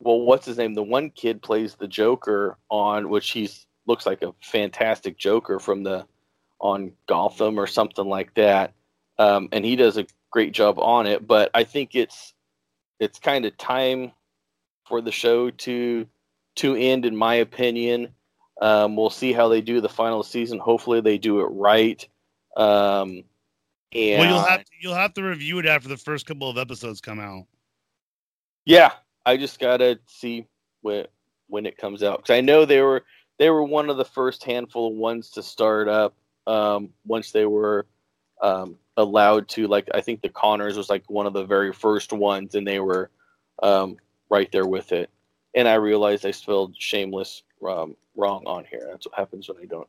well, what's his name? The one kid plays the Joker on, which he's looks like a fantastic Joker from the on Gotham or something like that, um, and he does a great job on it. But I think it's it's kind of time for the show to to end, in my opinion. Um, we'll see how they do the final season. Hopefully, they do it right. Um, and well, you'll have to, you'll have to review it after the first couple of episodes come out. Yeah, I just gotta see when when it comes out because I know they were they were one of the first handful of ones to start up um, once they were um, allowed to. Like I think the Conners was like one of the very first ones, and they were um, right there with it. And I realized I spelled shameless um, wrong on here. That's what happens when I don't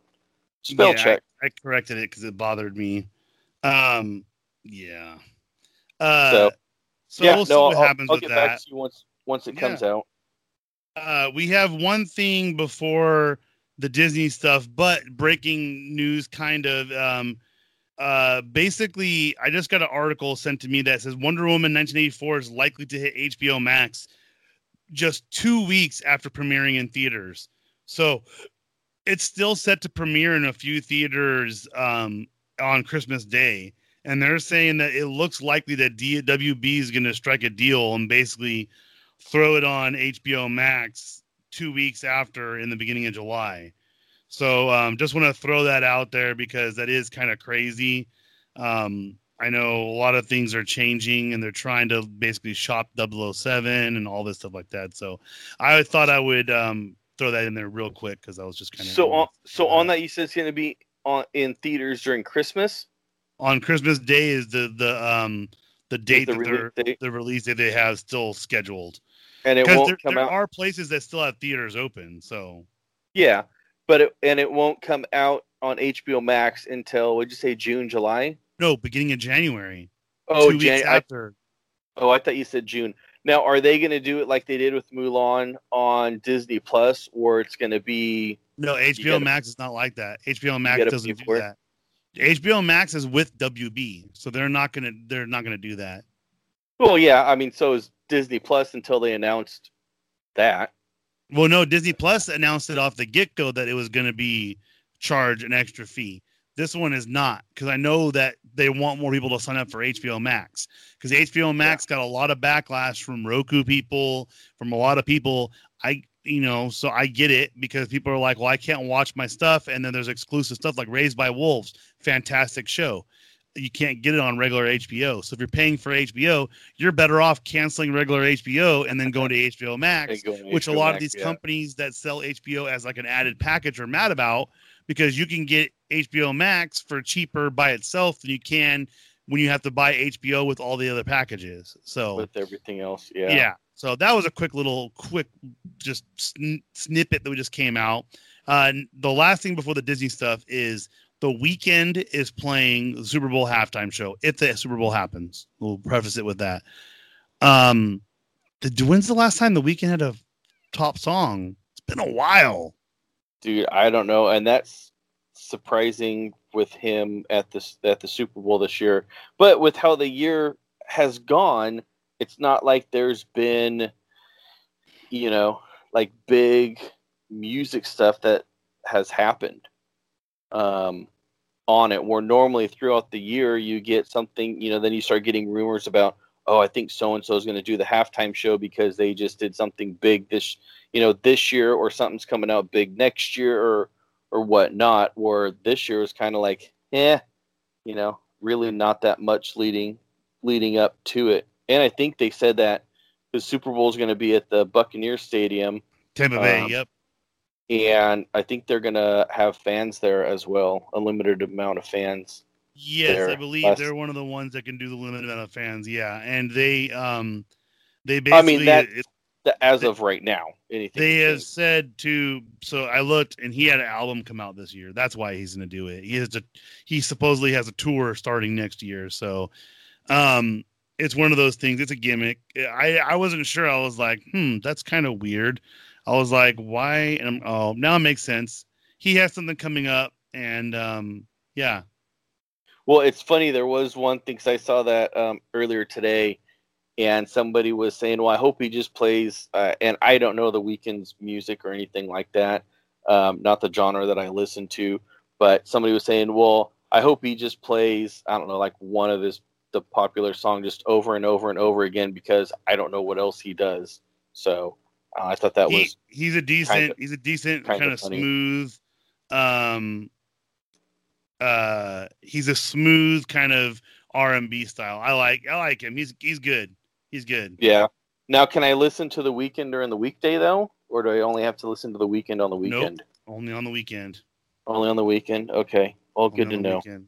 spell Yeah, check. I, I corrected it because it bothered me. Um, yeah. Uh, So, so, yeah, we'll see no, what I'll, happens I'll with get that. back to you once once it Yeah. comes out. Uh, we have one thing before the Disney stuff, but breaking news kind of. Um, uh, basically, I just got an article sent to me that says Wonder Woman 1984 is likely to hit HBO Max just two weeks after premiering in theaters. So it's still set to premiere in a few theaters um, on Christmas Day. And they're saying that it looks likely that DWB is going to strike a deal and basically throw it on HBO Max two weeks after in the beginning of July. So um, just want to throw that out there because that is kind of crazy. Um, I know a lot of things are changing and they're trying to basically shop 007 and all this stuff like that. So I thought I would um, throw that in there real quick because I was just kind of So on so on that you said it's going to be on in theaters during Christmas. on Christmas Day is the the um the date the that release date? the release that they have still scheduled and it won't there, come there out. are places that still have theaters open. So Yeah, but it, and it won't come out on HBO Max until would you say June, July? no, beginning of January. Oh, two weeks Jan- I, after. oh, I thought you said June. Now, are they going to do it like they did with Mulan on Disney Plus, or it's going to be? No, HBO gotta- Max is not like that. HBO Max doesn't do it. that. HBO Max is with WB, so they're not gonna they're not gonna do that. Well, yeah, I mean, so is Disney Plus until they announced that. Well, no, Disney Plus announced it off the get go that it was gonna be charge an extra fee. This one is not because I know that they want more people to sign up for HBO Max because HBO Max got a lot of backlash from Roku people, from a lot of people. I you know, so I get it because people are like, well, I can't watch my stuff, and then there's exclusive stuff like Raised by Wolves, fantastic show. You can't get it on regular HBO. So if you're paying for HBO, you're better off canceling regular HBO and then going to *laughs* HBO Max to which a HBO lot of these yeah. companies that sell HBO as like an added package are mad about because you can get HBO Max for cheaper by itself than you can when you have to buy HBO with all the other packages. So with everything else, yeah. yeah. So that was a quick little quick just sn- snippet that we just came out. Uh, the last thing before the Disney stuff is the Weeknd is playing the Super Bowl halftime show if the Super Bowl happens. We'll preface it with that. Um, the, when's the last time the Weeknd had a top song? It's been a while. Dude, I don't know, and that's surprising with him at this at the Super Bowl this year. But with how the year has gone, it's not like there's been, you know, like big music stuff that has happened um, on it. Where normally throughout the year you get something, you know, then you start getting rumors about, oh, I think so and so is going to do the halftime show because they just did something big this, you know, this year, or something's coming out big next year, or or whatnot. Where this year was kind of like, eh, you know, really not that much leading leading up to it. And I think they said that the Super Bowl is going to be at the Buccaneer Stadium, Tampa Bay. Um, yep. And I think they're going to have fans there as well, a limited amount of fans. Yes, I believe last- they're one of the ones that can do the limited amount of fans. Yeah, and they um they I basically mean, that- it- The, as of right now, anything. They have said to so I looked and he had an album come out this year. That's why he's going to do it. He has a he supposedly has a tour starting next year. So um it's one of those things. It's a gimmick. I I wasn't sure. I was like, "Hmm, that's kind of weird." I was like, "Why?" And oh, now it makes sense. He has something coming up and um yeah. Well, it's funny. There was one thing 'cause I saw that um, earlier today, and somebody was saying, "Well, I hope he just plays." Uh, and I don't know the Weeknd's music or anything like that, um, not the genre that I listen to. But somebody was saying, "Well, I hope he just plays." I don't know, like one of his the popular song just over and over and over again because I don't know what else he does. So uh, I thought that He, was he's a decent kinda- he's a decent kinda kind of funny. smooth um uh he's a smooth kind of R&B style. I like I like him. He's he's good. He's good. yeah. Now, can I listen to the Weeknd during the weekday though, or do I only have to listen to the Weeknd on the Nope. weekend? Only on the weekend. Only on the weekend. Okay. Well, good to know. weekend.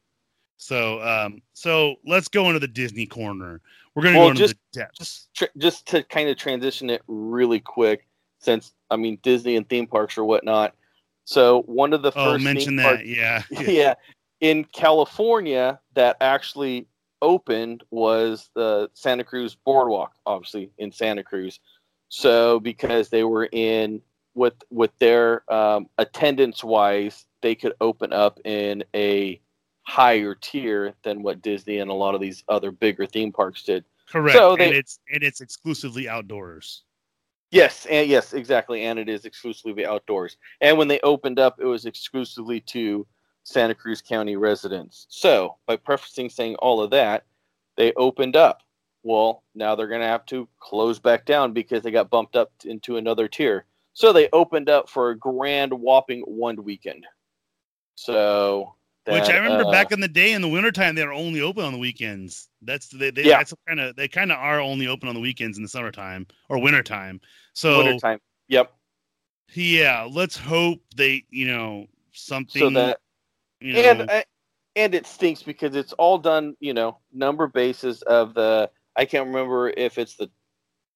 So um so let's go into the Disney corner. We're going to Well, go into just- the depths. Tr- just to kind of transition it really quick, since I mean Disney and theme parks or whatnot. So one of the Oh, first mention theme that. park- Yeah. *laughs* *laughs* yeah, in California that actually opened was the Santa Cruz Boardwalk, obviously in Santa Cruz. So because they were in with with their um, attendance wise, they could open up in a higher tier than what Disney and a lot of these other bigger theme parks did. Correct. So and it's and it's exclusively outdoors. Yes, and yes, exactly, and it is exclusively outdoors. And when they opened up, it was exclusively to Santa Cruz County residents. So, by prefacing saying all of that, they opened up. Well, now they're going to have to close back down because they got bumped up into another tier. So they opened up for a grand whopping one weekend. So, Which I remember uh, back in the day in the wintertime they were only open on the weekends. That's they, they Yeah. that's kind of they kind of are only open on the weekends in the summertime or wintertime. So wintertime. Yep. yeah, let's hope they, you know, something So that you know, and uh, and it stinks because it's all done you know number basis of the i can't remember if it's the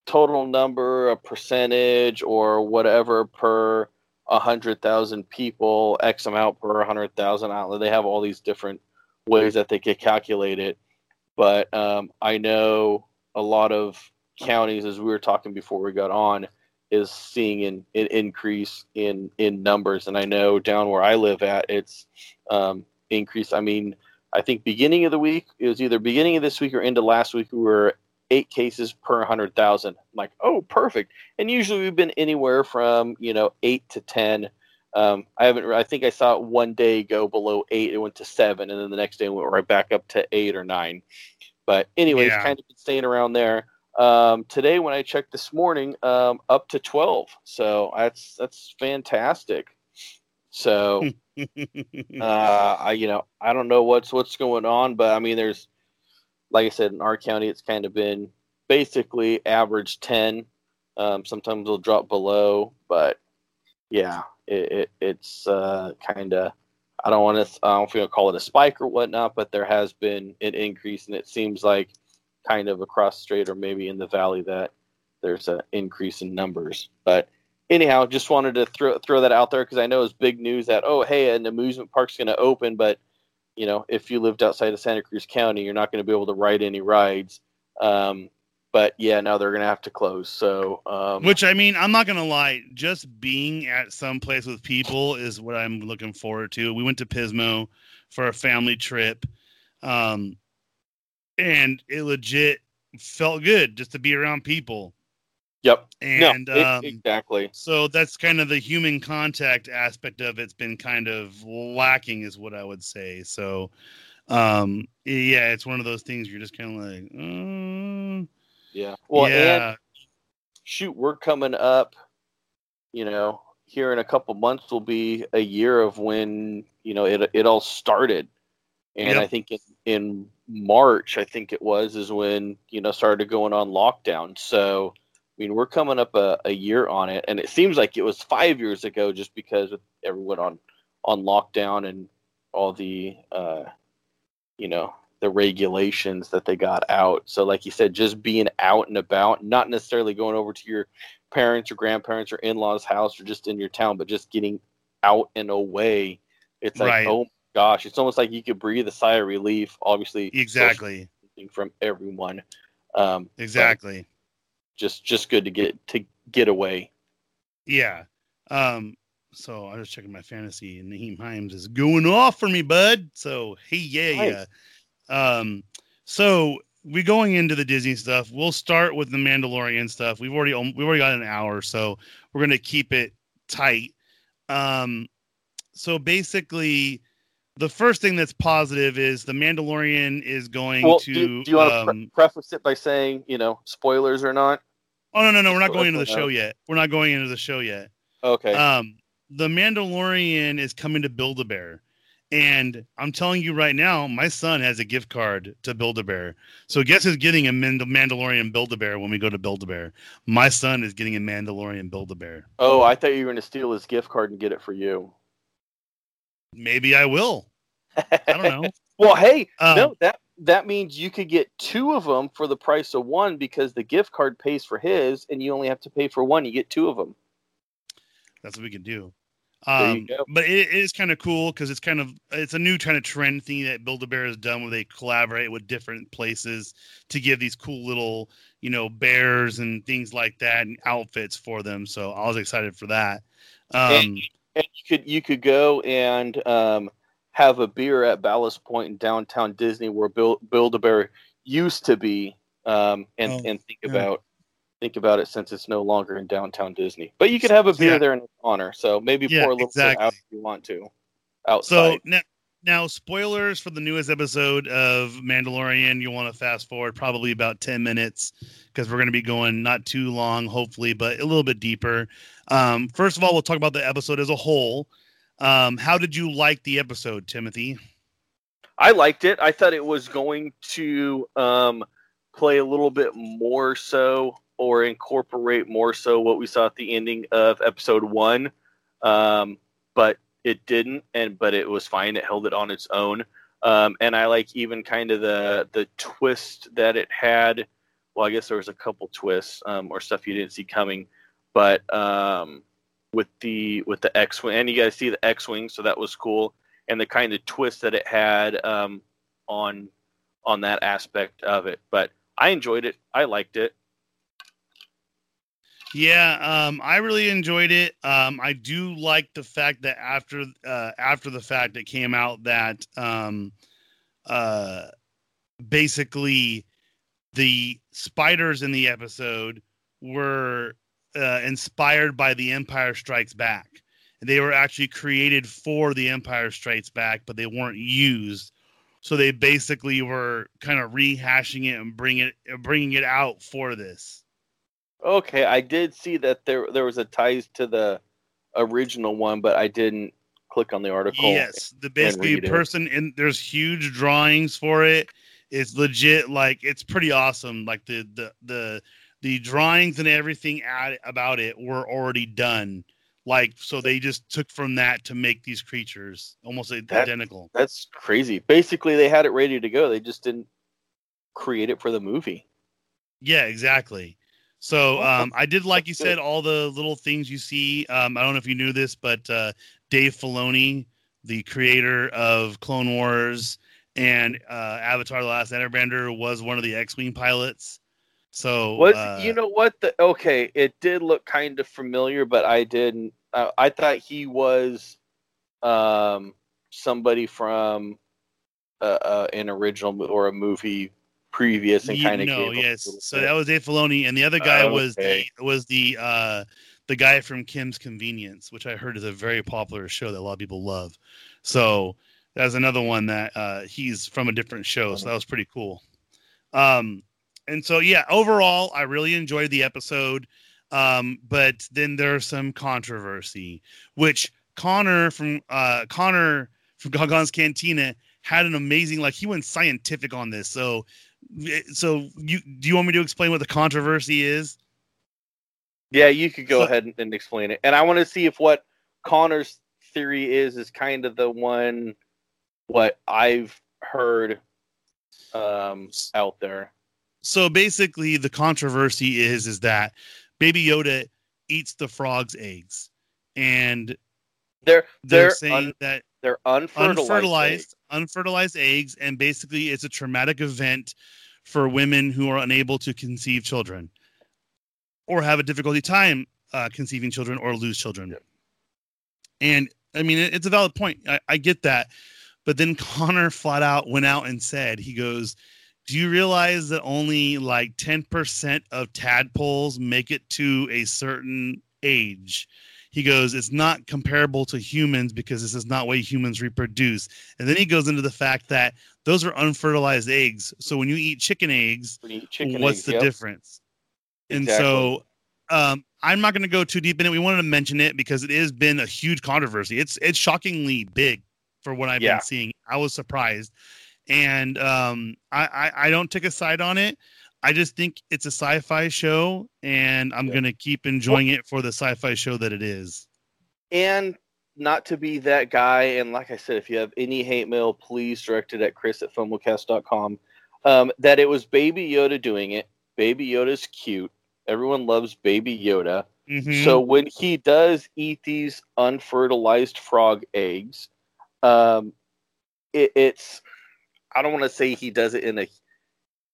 total number a percentage or whatever per hundred thousand people x amount per hundred thousand outlet they have all these different ways that they could calculate it but um, i know a lot of counties as we were talking before we got on is seeing an, an increase in in numbers and i know down where i live at it's um, increase. I mean, I think beginning of the week it was either beginning of this week or into last week we were eight cases per hundred thousand. I'm like, oh, perfect. And usually we've been anywhere from you know eight to ten. Um, I haven't. I think I saw it one day go below eight. It went to seven, and then the next day it went right back up to eight or nine. But anyways, Yeah. kind of been staying around there. Um, today when I checked this morning, um, up to twelve. So that's that's fantastic. So *laughs* uh, I you know I don't know what's what's going on, but I mean there's like I said in our county it's kind of been basically average ten. Um, sometimes it'll drop below, but yeah, it, it it's uh, kind of I don't want to I don't know if to call it a spike or whatnot, but there has been an increase, and it seems like kind of across the strait or maybe in the valley that there's an increase in numbers, but anyhow, just wanted to throw throw that out there because I know it's big news that oh hey an amusement park's going to open, but you know if you lived outside of Santa Cruz County, you're not going to be able to ride any rides. Um, but yeah, now they're going to have to close. So um, Which I mean, I'm not gonna lie, just being at some place with people is what I'm looking forward to. We went to Pismo for a family trip, um, and it legit felt good just to be around people. Yep, And no, it- um, exactly. so that's kind of the human contact aspect of it's been kind of lacking, is what I would say. So, um, yeah, it's one of those things you're just kind of like, mm, Yeah. Well, and yeah, shoot, we're coming up. You know, here in a couple months will be a year of when you know it it all started, and Yep. I think in, in March, I think it was, is when you know started going on lockdown. So, I mean, we're coming up a, a year on it, and it seems like it was five years ago, just because with everyone on on lockdown and all the uh, you know the regulations that they got out. So, like you said, just being out and about, not necessarily going over to your parents or grandparents or in-laws house or just in your town but just getting out and away it's like Right. oh gosh it's almost like you could breathe a sigh of relief obviously Exactly. from everyone um Exactly. Just just good to get to get away Yeah. Um, so I was checking my fantasy and Nyheim Hines is going off for me, bud. So hey, yeah, Nice. yeah. Um, so we're going into the Disney stuff. We'll start with the Mandalorian stuff. We've already we've already got an hour, so we're gonna keep it tight. Um, so basically, the first thing that's positive is the Mandalorian is going well to. do, do you want to um, preface it by saying you know spoilers or not oh no, no, no! We're not going into the show yet. We're not going into the show yet. okay Um, the Mandalorian is coming to Build a Bear. And I'm telling you right now, my son has a gift card to Build a Bear. So guess who's getting a Mand- Mandalorian Build a Bear when we go to Build a Bear? My son is getting a Mandalorian Build a Bear. oh i thought you were going to steal his gift card and get it for you Maybe I will. I don't know. *laughs* well hey Um, no that that means you could get two of them for the price of one because the gift card pays for his and you only have to pay for one you get two of them That's what we can do. Um, but it is kind of cool because it's kind of it's a new kind of trend thing that Build a Bear has done where they collaborate with different places to give these cool little you know bears and things like that and outfits for them. So I was excited for that. Um, and you could you could go and um, have a beer at Ballast Point in downtown Disney, where Build Build a Bear used to be, um, and Oh, and think yeah. about think about it since it's no longer in downtown Disney. But you could have a beer Yeah. there in honor. So maybe Yeah, pour a little exactly. bit out if you want to. so Outside. now, now spoilers for the newest episode of Mandalorian. You want to fast forward probably about ten minutes because we're going to be going not too long, hopefully, but a little bit deeper. Um, first of all, we'll talk about the episode as a whole. Um, how did you like the episode, Timothy? I liked it. I thought it was going to um, play a little bit more so or incorporate more so what we saw at the ending of episode one. Um, but it didn't, and but it was fine. It held it on its own. Um, and I like even kind of the the twist that it had. Well, I guess there was a couple twists um, or stuff you didn't see coming, but um, with the with the X wing, and you guys see the X wing, so that was cool and the kind of twist that it had um, on on that aspect of it. But I enjoyed it. I liked it. Yeah, um, I really enjoyed it. Um, I do like the fact that after uh, after the fact it came out that um, uh, basically the spiders in the episode were uh, inspired by The Empire Strikes Back. They were actually created for The Empire Strikes Back, but they weren't used. So they basically were kind of rehashing it and bring it bringing it out for this. Okay, I did see that there there was a ties to the original one, but I didn't click on the article. Yes, the basically read it. person and there's huge drawings for it. It's legit, like it's pretty awesome. Like the the the the drawings and everything at, about it were already done. Like so, they just took from that to make these creatures almost That- identical. That's crazy. Basically, they had it ready to go. They just didn't create it for the movie. Yeah, exactly. So um, I did, like you said, all the little things you see. Um, I don't know if you knew this, but uh, Dave Filoni, the creator of Clone Wars and uh, Avatar: The Last Airbender, was one of the X-wing pilots. So Was uh, you know what the okay? It did look kind of familiar, but I didn't. Uh, I thought he was um, somebody from uh, uh, an original or a movie previous and kind of no, gave him a yes. So bit. that was Dave Filoni, and the other guy was Okay. the was the uh, the guy from Kim's Convenience, which I heard is a very popular show that a lot of people love. So that's another one that uh, he's from a different show. So that was pretty cool. Um, and so yeah, overall, I really enjoyed the episode. Um, but then there's some controversy, which Connor from uh, Connor from Gagan's Cantina had an amazing like he went scientific on this. So so you do you want me to explain what the controversy is? Yeah, you could go So- ahead and, and explain it. And I want to see if what Connor's theory is is kind of the one what I've heard um, out there. So basically, the controversy is is that Baby Yoda eats the frog's eggs, and they're they're, they're saying un- that they're unfertilized. unfertilized unfertilized eggs and basically it's a traumatic event for women who are unable to conceive children or have a difficulty time uh, conceiving children or lose children. Yeah. and i mean it- it's a valid point. I, I get that. But then *laughs* connor flat out went out and said he goes do you realize that only like 10% of tadpoles make it to a certain age? He goes it's not comparable to humans because this is not way humans reproduce. And then he goes into the fact that those are unfertilized eggs so when you eat chicken eggs eat chicken what's eggs, the yep. difference and Exactly. so um, i'm not going to go too deep in it we wanted to mention it because it has been a huge controversy it's it's shockingly big for what i've Yeah. been seeing i was surprised and um, I, I i don't take a side on it I just think it's a sci-fi show, and I'm Yeah. gonna keep enjoying it for the sci-fi show that it is. and not to be that guy. And like I said, if you have any hate mail, please direct it at chris at fomocast.com. Um, that it was Baby Yoda doing it. Baby Yoda's cute. Everyone loves Baby Yoda. Mhm. So when he does eat these unfertilized frog eggs, um, it, it's I don't want to say he does it in a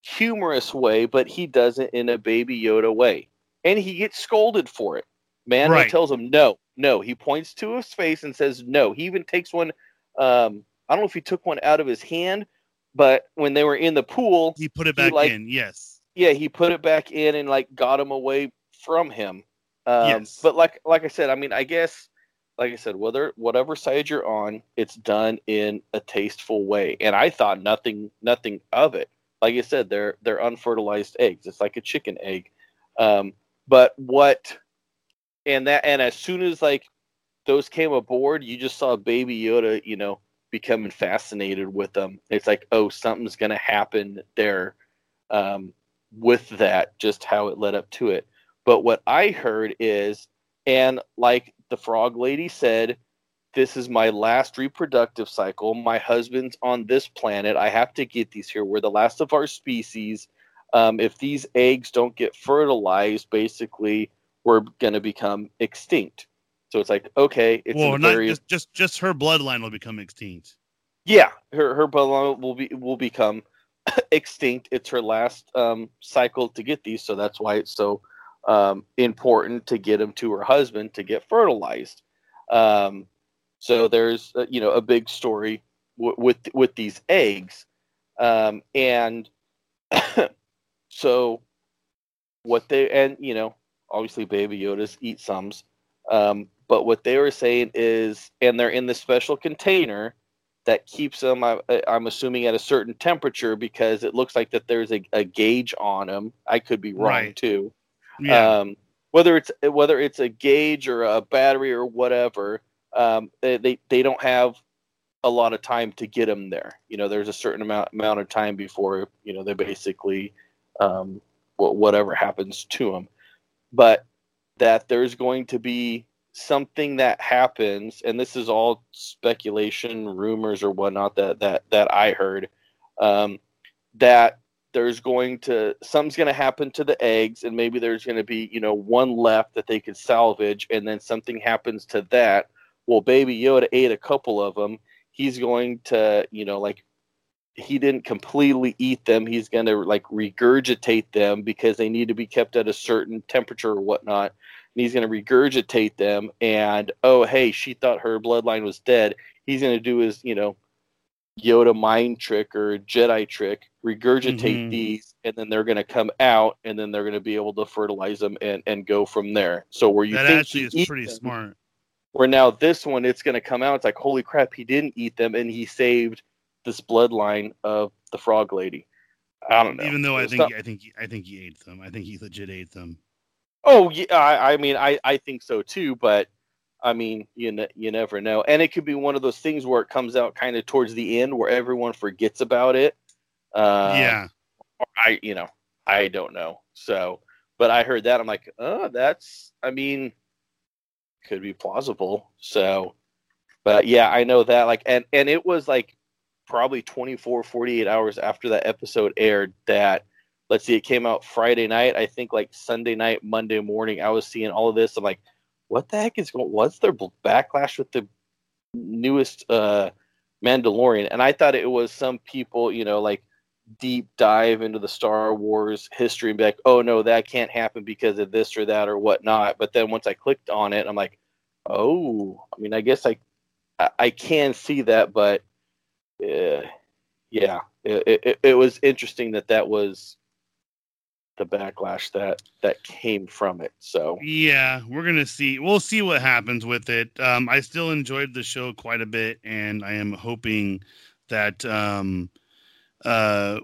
humorous way, but he does it in a Baby Yoda way, and he gets scolded for it. Man Right. tells him no, no. He points to his face and says no. He even takes one. Um, I don't know if he took one out of his hand, but when they were in the pool, he put it back like- in. Yes. yeah, he put it back in and like got him away from him. Um, Yes. But like like I said, I mean, I guess like I said, whether whatever side you're on, it's done in a tasteful way. And I thought nothing nothing of it. Like I said, they're they're unfertilized eggs. It's like a chicken egg. Um, but what and that and as soon as like those came aboard, you just saw Baby Yoda, you know, becoming fascinated with them. It's like, oh, something's gonna happen there um, with that, just how it led up to it. But what I heard is, and like the frog lady said, this is my last reproductive cycle. My husband's on this planet. I have to get these here. We're the last of our species. Um, if these eggs don't get fertilized, basically, we're going to become extinct. So it's like, okay, it's well, not very just, just just her bloodline will become extinct. yeah, her her bloodline will be will become *laughs* extinct. It's her last um, cycle to get these, so that's why it's so um, important to get them to her husband to get fertilized. Um, so there's uh, you know a big story w- with with these eggs, um, and *coughs* so what they and you know obviously Baby Yoda's eat somes, um, but what they were saying is, and they're in this special container that keeps them I, i'm assuming at a certain temperature because it looks like that there's a, a gauge on them i could be wrong Right. too. Yeah. um, whether it's whether it's a gauge or a battery or whatever um, they, they they don't have a lot of time to get them there. You know there's a certain amount amount of time before you know they basically um, whatever happens to them but that there's going to be something that happens and this is all speculation rumors or whatnot that that that i heard um, that there's going to something's going to happen to the eggs and maybe there's going to be you know one left that they could salvage and then something happens to that. Well baby yoda ate a couple of them he's going to you know like he didn't completely eat them he's going to like regurgitate them because they need to be kept at a certain temperature or whatnot and he's going to regurgitate them and oh hey she thought her bloodline was dead he's going to do his you know yoda mind trick or jedi trick regurgitate Mhm. these and then they're going to come out and then they're going to be able to fertilize them and, and go from there so where you that actually is pretty them- smart. where now this one it's going to come out it's like holy crap he didn't eat them and he saved this bloodline of the frog lady i don't know Even though I think not- I think he- I think he ate them. I think he legit ate them. Oh yeah, I, I mean, I, I think so too. But I mean, you ne- you never know, and it could be one of those things where it comes out kind of towards the end where everyone forgets about it. Uh, yeah. I you know I don't know. So, but I heard that I'm like, oh, that's I mean, could be plausible. So, but yeah, I know that like, and and it was like probably 24, 48 hours after that episode aired that let's see, it came out Friday night. I think like Sunday night, Monday morning, I was seeing all of this. I'm like, what the heck is going? What's their backlash with the newest uh, Mandalorian? And I thought it was some people, you know, like deep dive into the Star Wars history and be like, oh no, that can't happen because of this or that or whatnot. But then once I clicked on it, I'm like, oh, I mean, I guess I I can see that, but uh, yeah, it, it, it was interesting that that was the backlash that that came from it. So yeah, we're gonna see. We'll see what happens with it. Um, I still enjoyed the show quite a bit, and I am hoping that um, uh,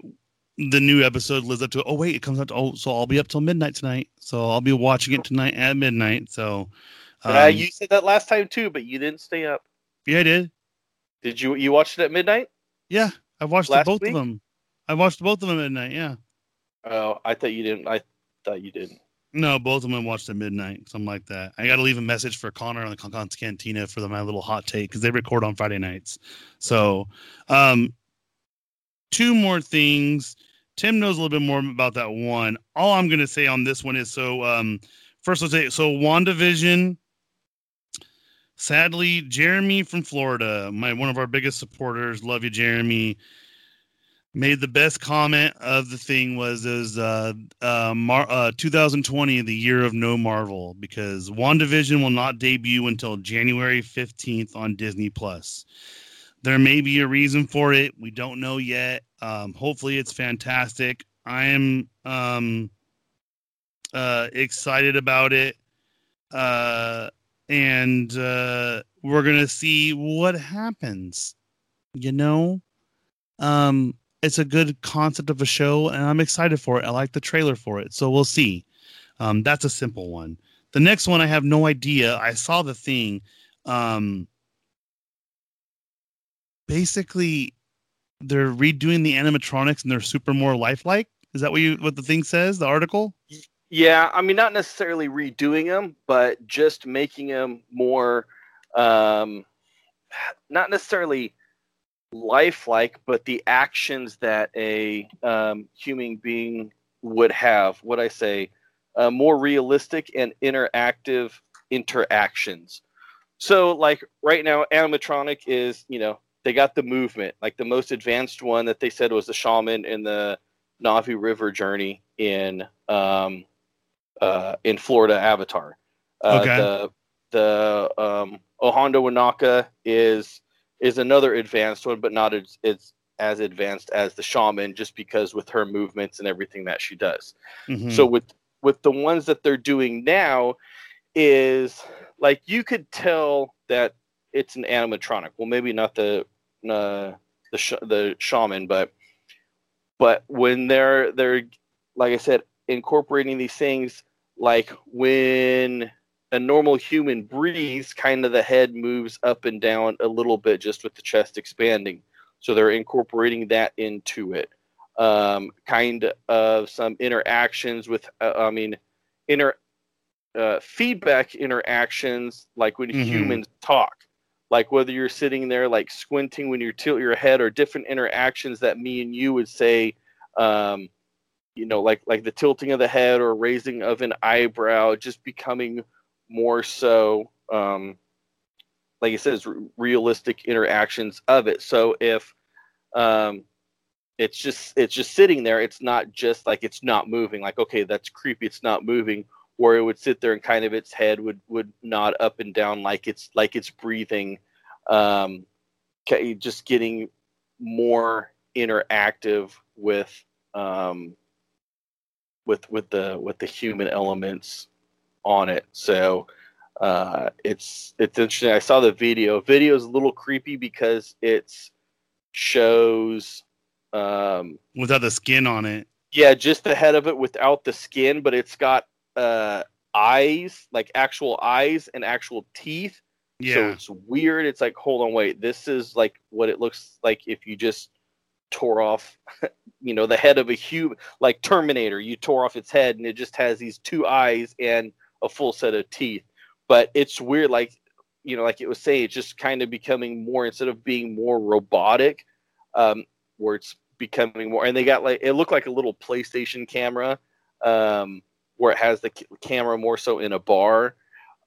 the new episode lives up to. Oh wait, it comes out. To, oh, so I'll be up till midnight tonight. So I'll be watching it tonight at midnight. So um, uh, you said that last time too, but you didn't stay up. Yeah, I did. Did you you watched it at midnight? Yeah, I watched both week? of them. I watched both of them at midnight. Yeah. Oh, I thought you didn't. I thought you didn't. No, both of them watched at midnight, something like that. I got to leave a message for Connor on the Concon's Cantina for the, my little hot take because they record on Friday nights. So, um, two more things. Tim knows a little bit more about that one. All I'm going to say on this one is so. Um, first, let's say so. Wandavision. Sadly, Jeremy from Florida, my one of our biggest supporters, love you, Jeremy made the best comment of the thing was is uh, uh, Mar- uh, 2020 the year of no marvel because wandavision will not debut until january 15th on disney plus. There may be a reason for it. We don't know yet. Um, hopefully it's fantastic. I am um, uh, excited about it. Uh, and uh, we're gonna see what happens you know um it's a good concept of a show, and I'm excited for it. I like the trailer for it, so we'll see. Um, that's a simple one. The next one, I have no idea. I saw the thing. Um, basically, they're redoing the animatronics, and they're super more lifelike. Is that what you what the thing says? The article? Yeah, I mean, not necessarily redoing them, but just making them more, um, not necessarily lifelike, but the actions that a um, human being would have, what I say, uh, more realistic and interactive interactions. So, like right now, animatronic is, you know, they got the movement. Like the most advanced one that they said was the shaman in the Na'vi River journey in um, uh, in Florida Avatar. Uh, okay. The the um, Hondo Ohnaka is is another advanced one, but not as, as as advanced as the shaman, just because with her movements and everything that she does. Mm-hmm. So with with the ones that they're doing now, is like you could tell that it's an animatronic. Well, maybe not the uh, the sh- the shaman, but but when they're they're like I said, incorporating these things, like when a normal human breathes, kind of the head moves up and down a little bit just with the chest expanding. So they're incorporating that into it. Um, kind of some interactions with, uh, I mean, inter uh, feedback interactions like when mm-hmm. humans talk. Like whether you're sitting there like squinting when you tilt your head, or different interactions that me and you would say, um, you know, like like the tilting of the head or raising of an eyebrow, just becoming more so, um, like I said, is realistic interactions of it. So if um, it's just it's just sitting there, it's not just like it's not moving. Like okay, that's creepy. It's not moving. Or it would sit there and kind of its head would would nod up and down like it's like it's breathing. Um, just getting more interactive with um, with with the with the human elements on it. So uh, it's it's interesting. I saw the video. Video is a little creepy because it shows um, without the skin on it. Yeah, just the head of it without the skin, but it's got uh, eyes, like actual eyes and actual teeth. Yeah. So it's weird. It's like, hold on, wait. This is like what it looks like if you just tore off, *laughs* you know, the head of a human, like Terminator. You tore off its head, and it just has these two eyes and a full set of teeth. But it's weird, like you know, like it was saying, it's just kind of becoming more instead of being more robotic, um, where it's becoming more. And they got like it looked like a little PlayStation camera, um, where it has the camera more so in a bar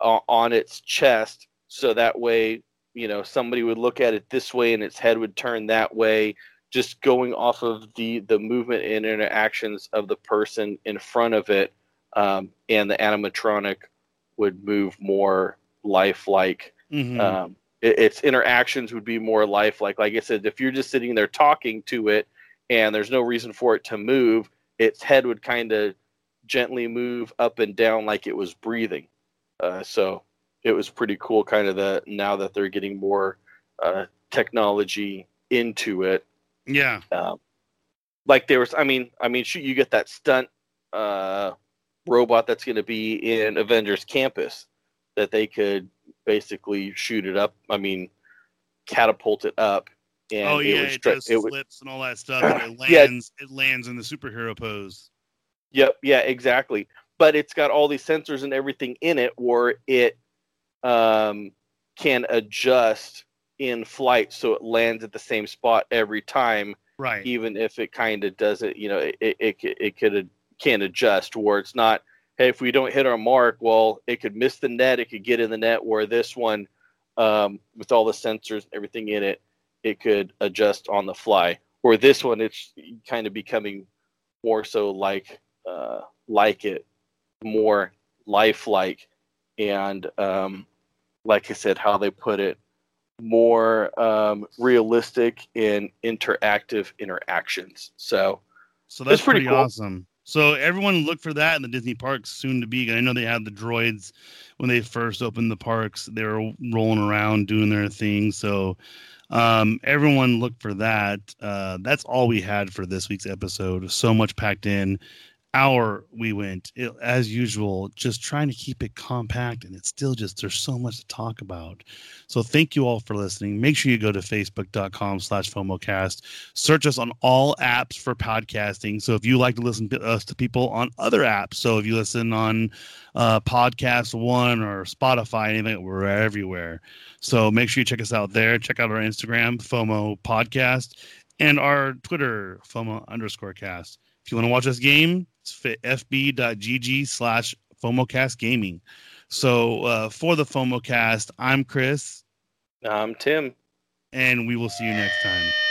uh, on its chest, so that way you know somebody would look at it this way and its head would turn that way just going off of the the movement and interactions of the person in front of it um, and the animatronic would move more lifelike. Mhm. um, it, its interactions would be more lifelike. Like i said if you're just sitting there talking to it and there's no reason for it to move its head would kind of gently move up and down like it was breathing. Uh, so it was pretty cool kind of the now that they're getting more uh, technology into it yeah. um, like there was i mean i mean shoot you get that stunt uh, robot that's going to be in avengers campus that they could basically shoot it up i mean catapult it up and oh yeah, it, it, would stre- does it would flips and all that stuff. *laughs* And it Yeah. lands. It lands in the superhero pose. Yep, yeah, exactly. But it's got all these sensors and everything in it where it um, can adjust in flight so it lands at the same spot every time, Right. even if it kind of doesn't, you know, it, it, it, could can adjust where it's not, hey, if we don't hit our mark, well, it could miss the net, it could get in the net, where this one, um, with all the sensors and everything in it, it could adjust on the fly. Or this one, it's kind of becoming more so like uh, like it, more lifelike, and um, like I said, how they put it, more um, realistic in interactive interactions. So So that's pretty pretty, cool. awesome. So everyone look for that in the Disney parks soon to be. I know they had the droids when they first opened the parks. They were rolling around doing their thing. So um, everyone look for that. Uh, that's all we had for this week's episode. So much packed in. Hour we went it, as usual, just trying to keep it compact, and it's still just there's so much to talk about. So thank you all for listening. Make sure you go to facebook.com slash FOMOcast search us on all apps for podcasting. So if you like to listen to us to people on other apps, so if you listen on uh, Podcast One or Spotify, anything, we're everywhere. So make sure you check us out there. Check out our Instagram, FOMO Podcast, and our Twitter, FOMO underscore cast. If you want to watch us game, it's fb.gg slash FOMOcast gaming. So uh, for the FOMOcast, I'm Chris, I'm Tim. and we will see you next time.